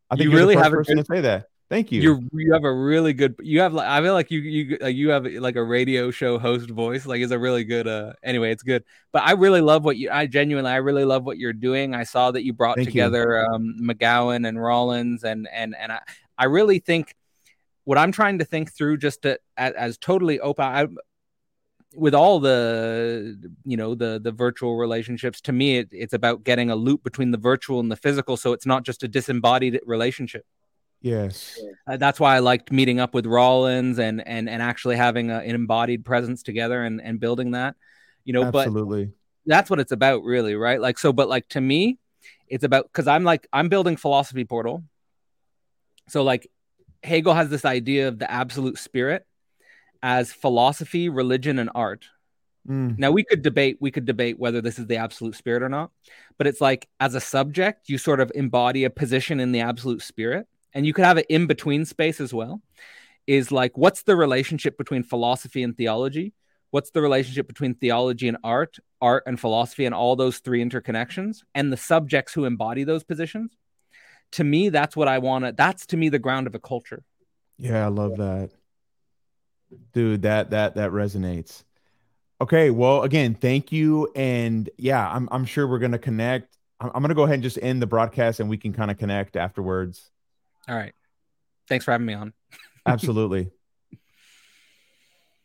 Speaker 1: I think you really have a person good, to say that. Thank you.
Speaker 2: You you have a really good. You have like I feel like you you like you have like a radio show host voice. Like it's a really good. Uh, anyway, it's good. But I really love what you. I genuinely, I really love what you're doing. I saw that you brought Thank together you. um, McGowan and Rollins, and and and I I really think what I'm trying to think through just to, as, as totally open. I, with all the you know the the virtual relationships to me it, it's about getting a loop between the virtual and the physical so it's not just a disembodied relationship
Speaker 1: Yes,
Speaker 2: uh, that's why I liked meeting up with Rollins and and and actually having a, an embodied presence together and and building that, you know.
Speaker 1: Absolutely.
Speaker 2: But that's what it's about, really, right? Like so, but like to me, it's about because I'm like I'm building philosophy portal. So like Hegel has this idea of the absolute spirit as philosophy, religion, and art. Mm. Now we could debate we could debate whether this is the absolute spirit or not, but it's like as a subject, you sort of embody a position in the absolute spirit and you could have an in between space as well, is like what's the relationship between philosophy and theology? What's the relationship between theology and art, art and philosophy, and all those three interconnections, and the subjects who embody those positions? To me, that's what I want to. That's to me the ground of a culture.
Speaker 1: Yeah, I love that, dude. That that that resonates. Okay, well, again, thank you, and yeah, I'm I'm sure we're gonna connect. I'm, I'm gonna go ahead and just end the broadcast, and we can kind of connect afterwards.
Speaker 2: All right. Thanks for having me on. *laughs*
Speaker 1: Absolutely.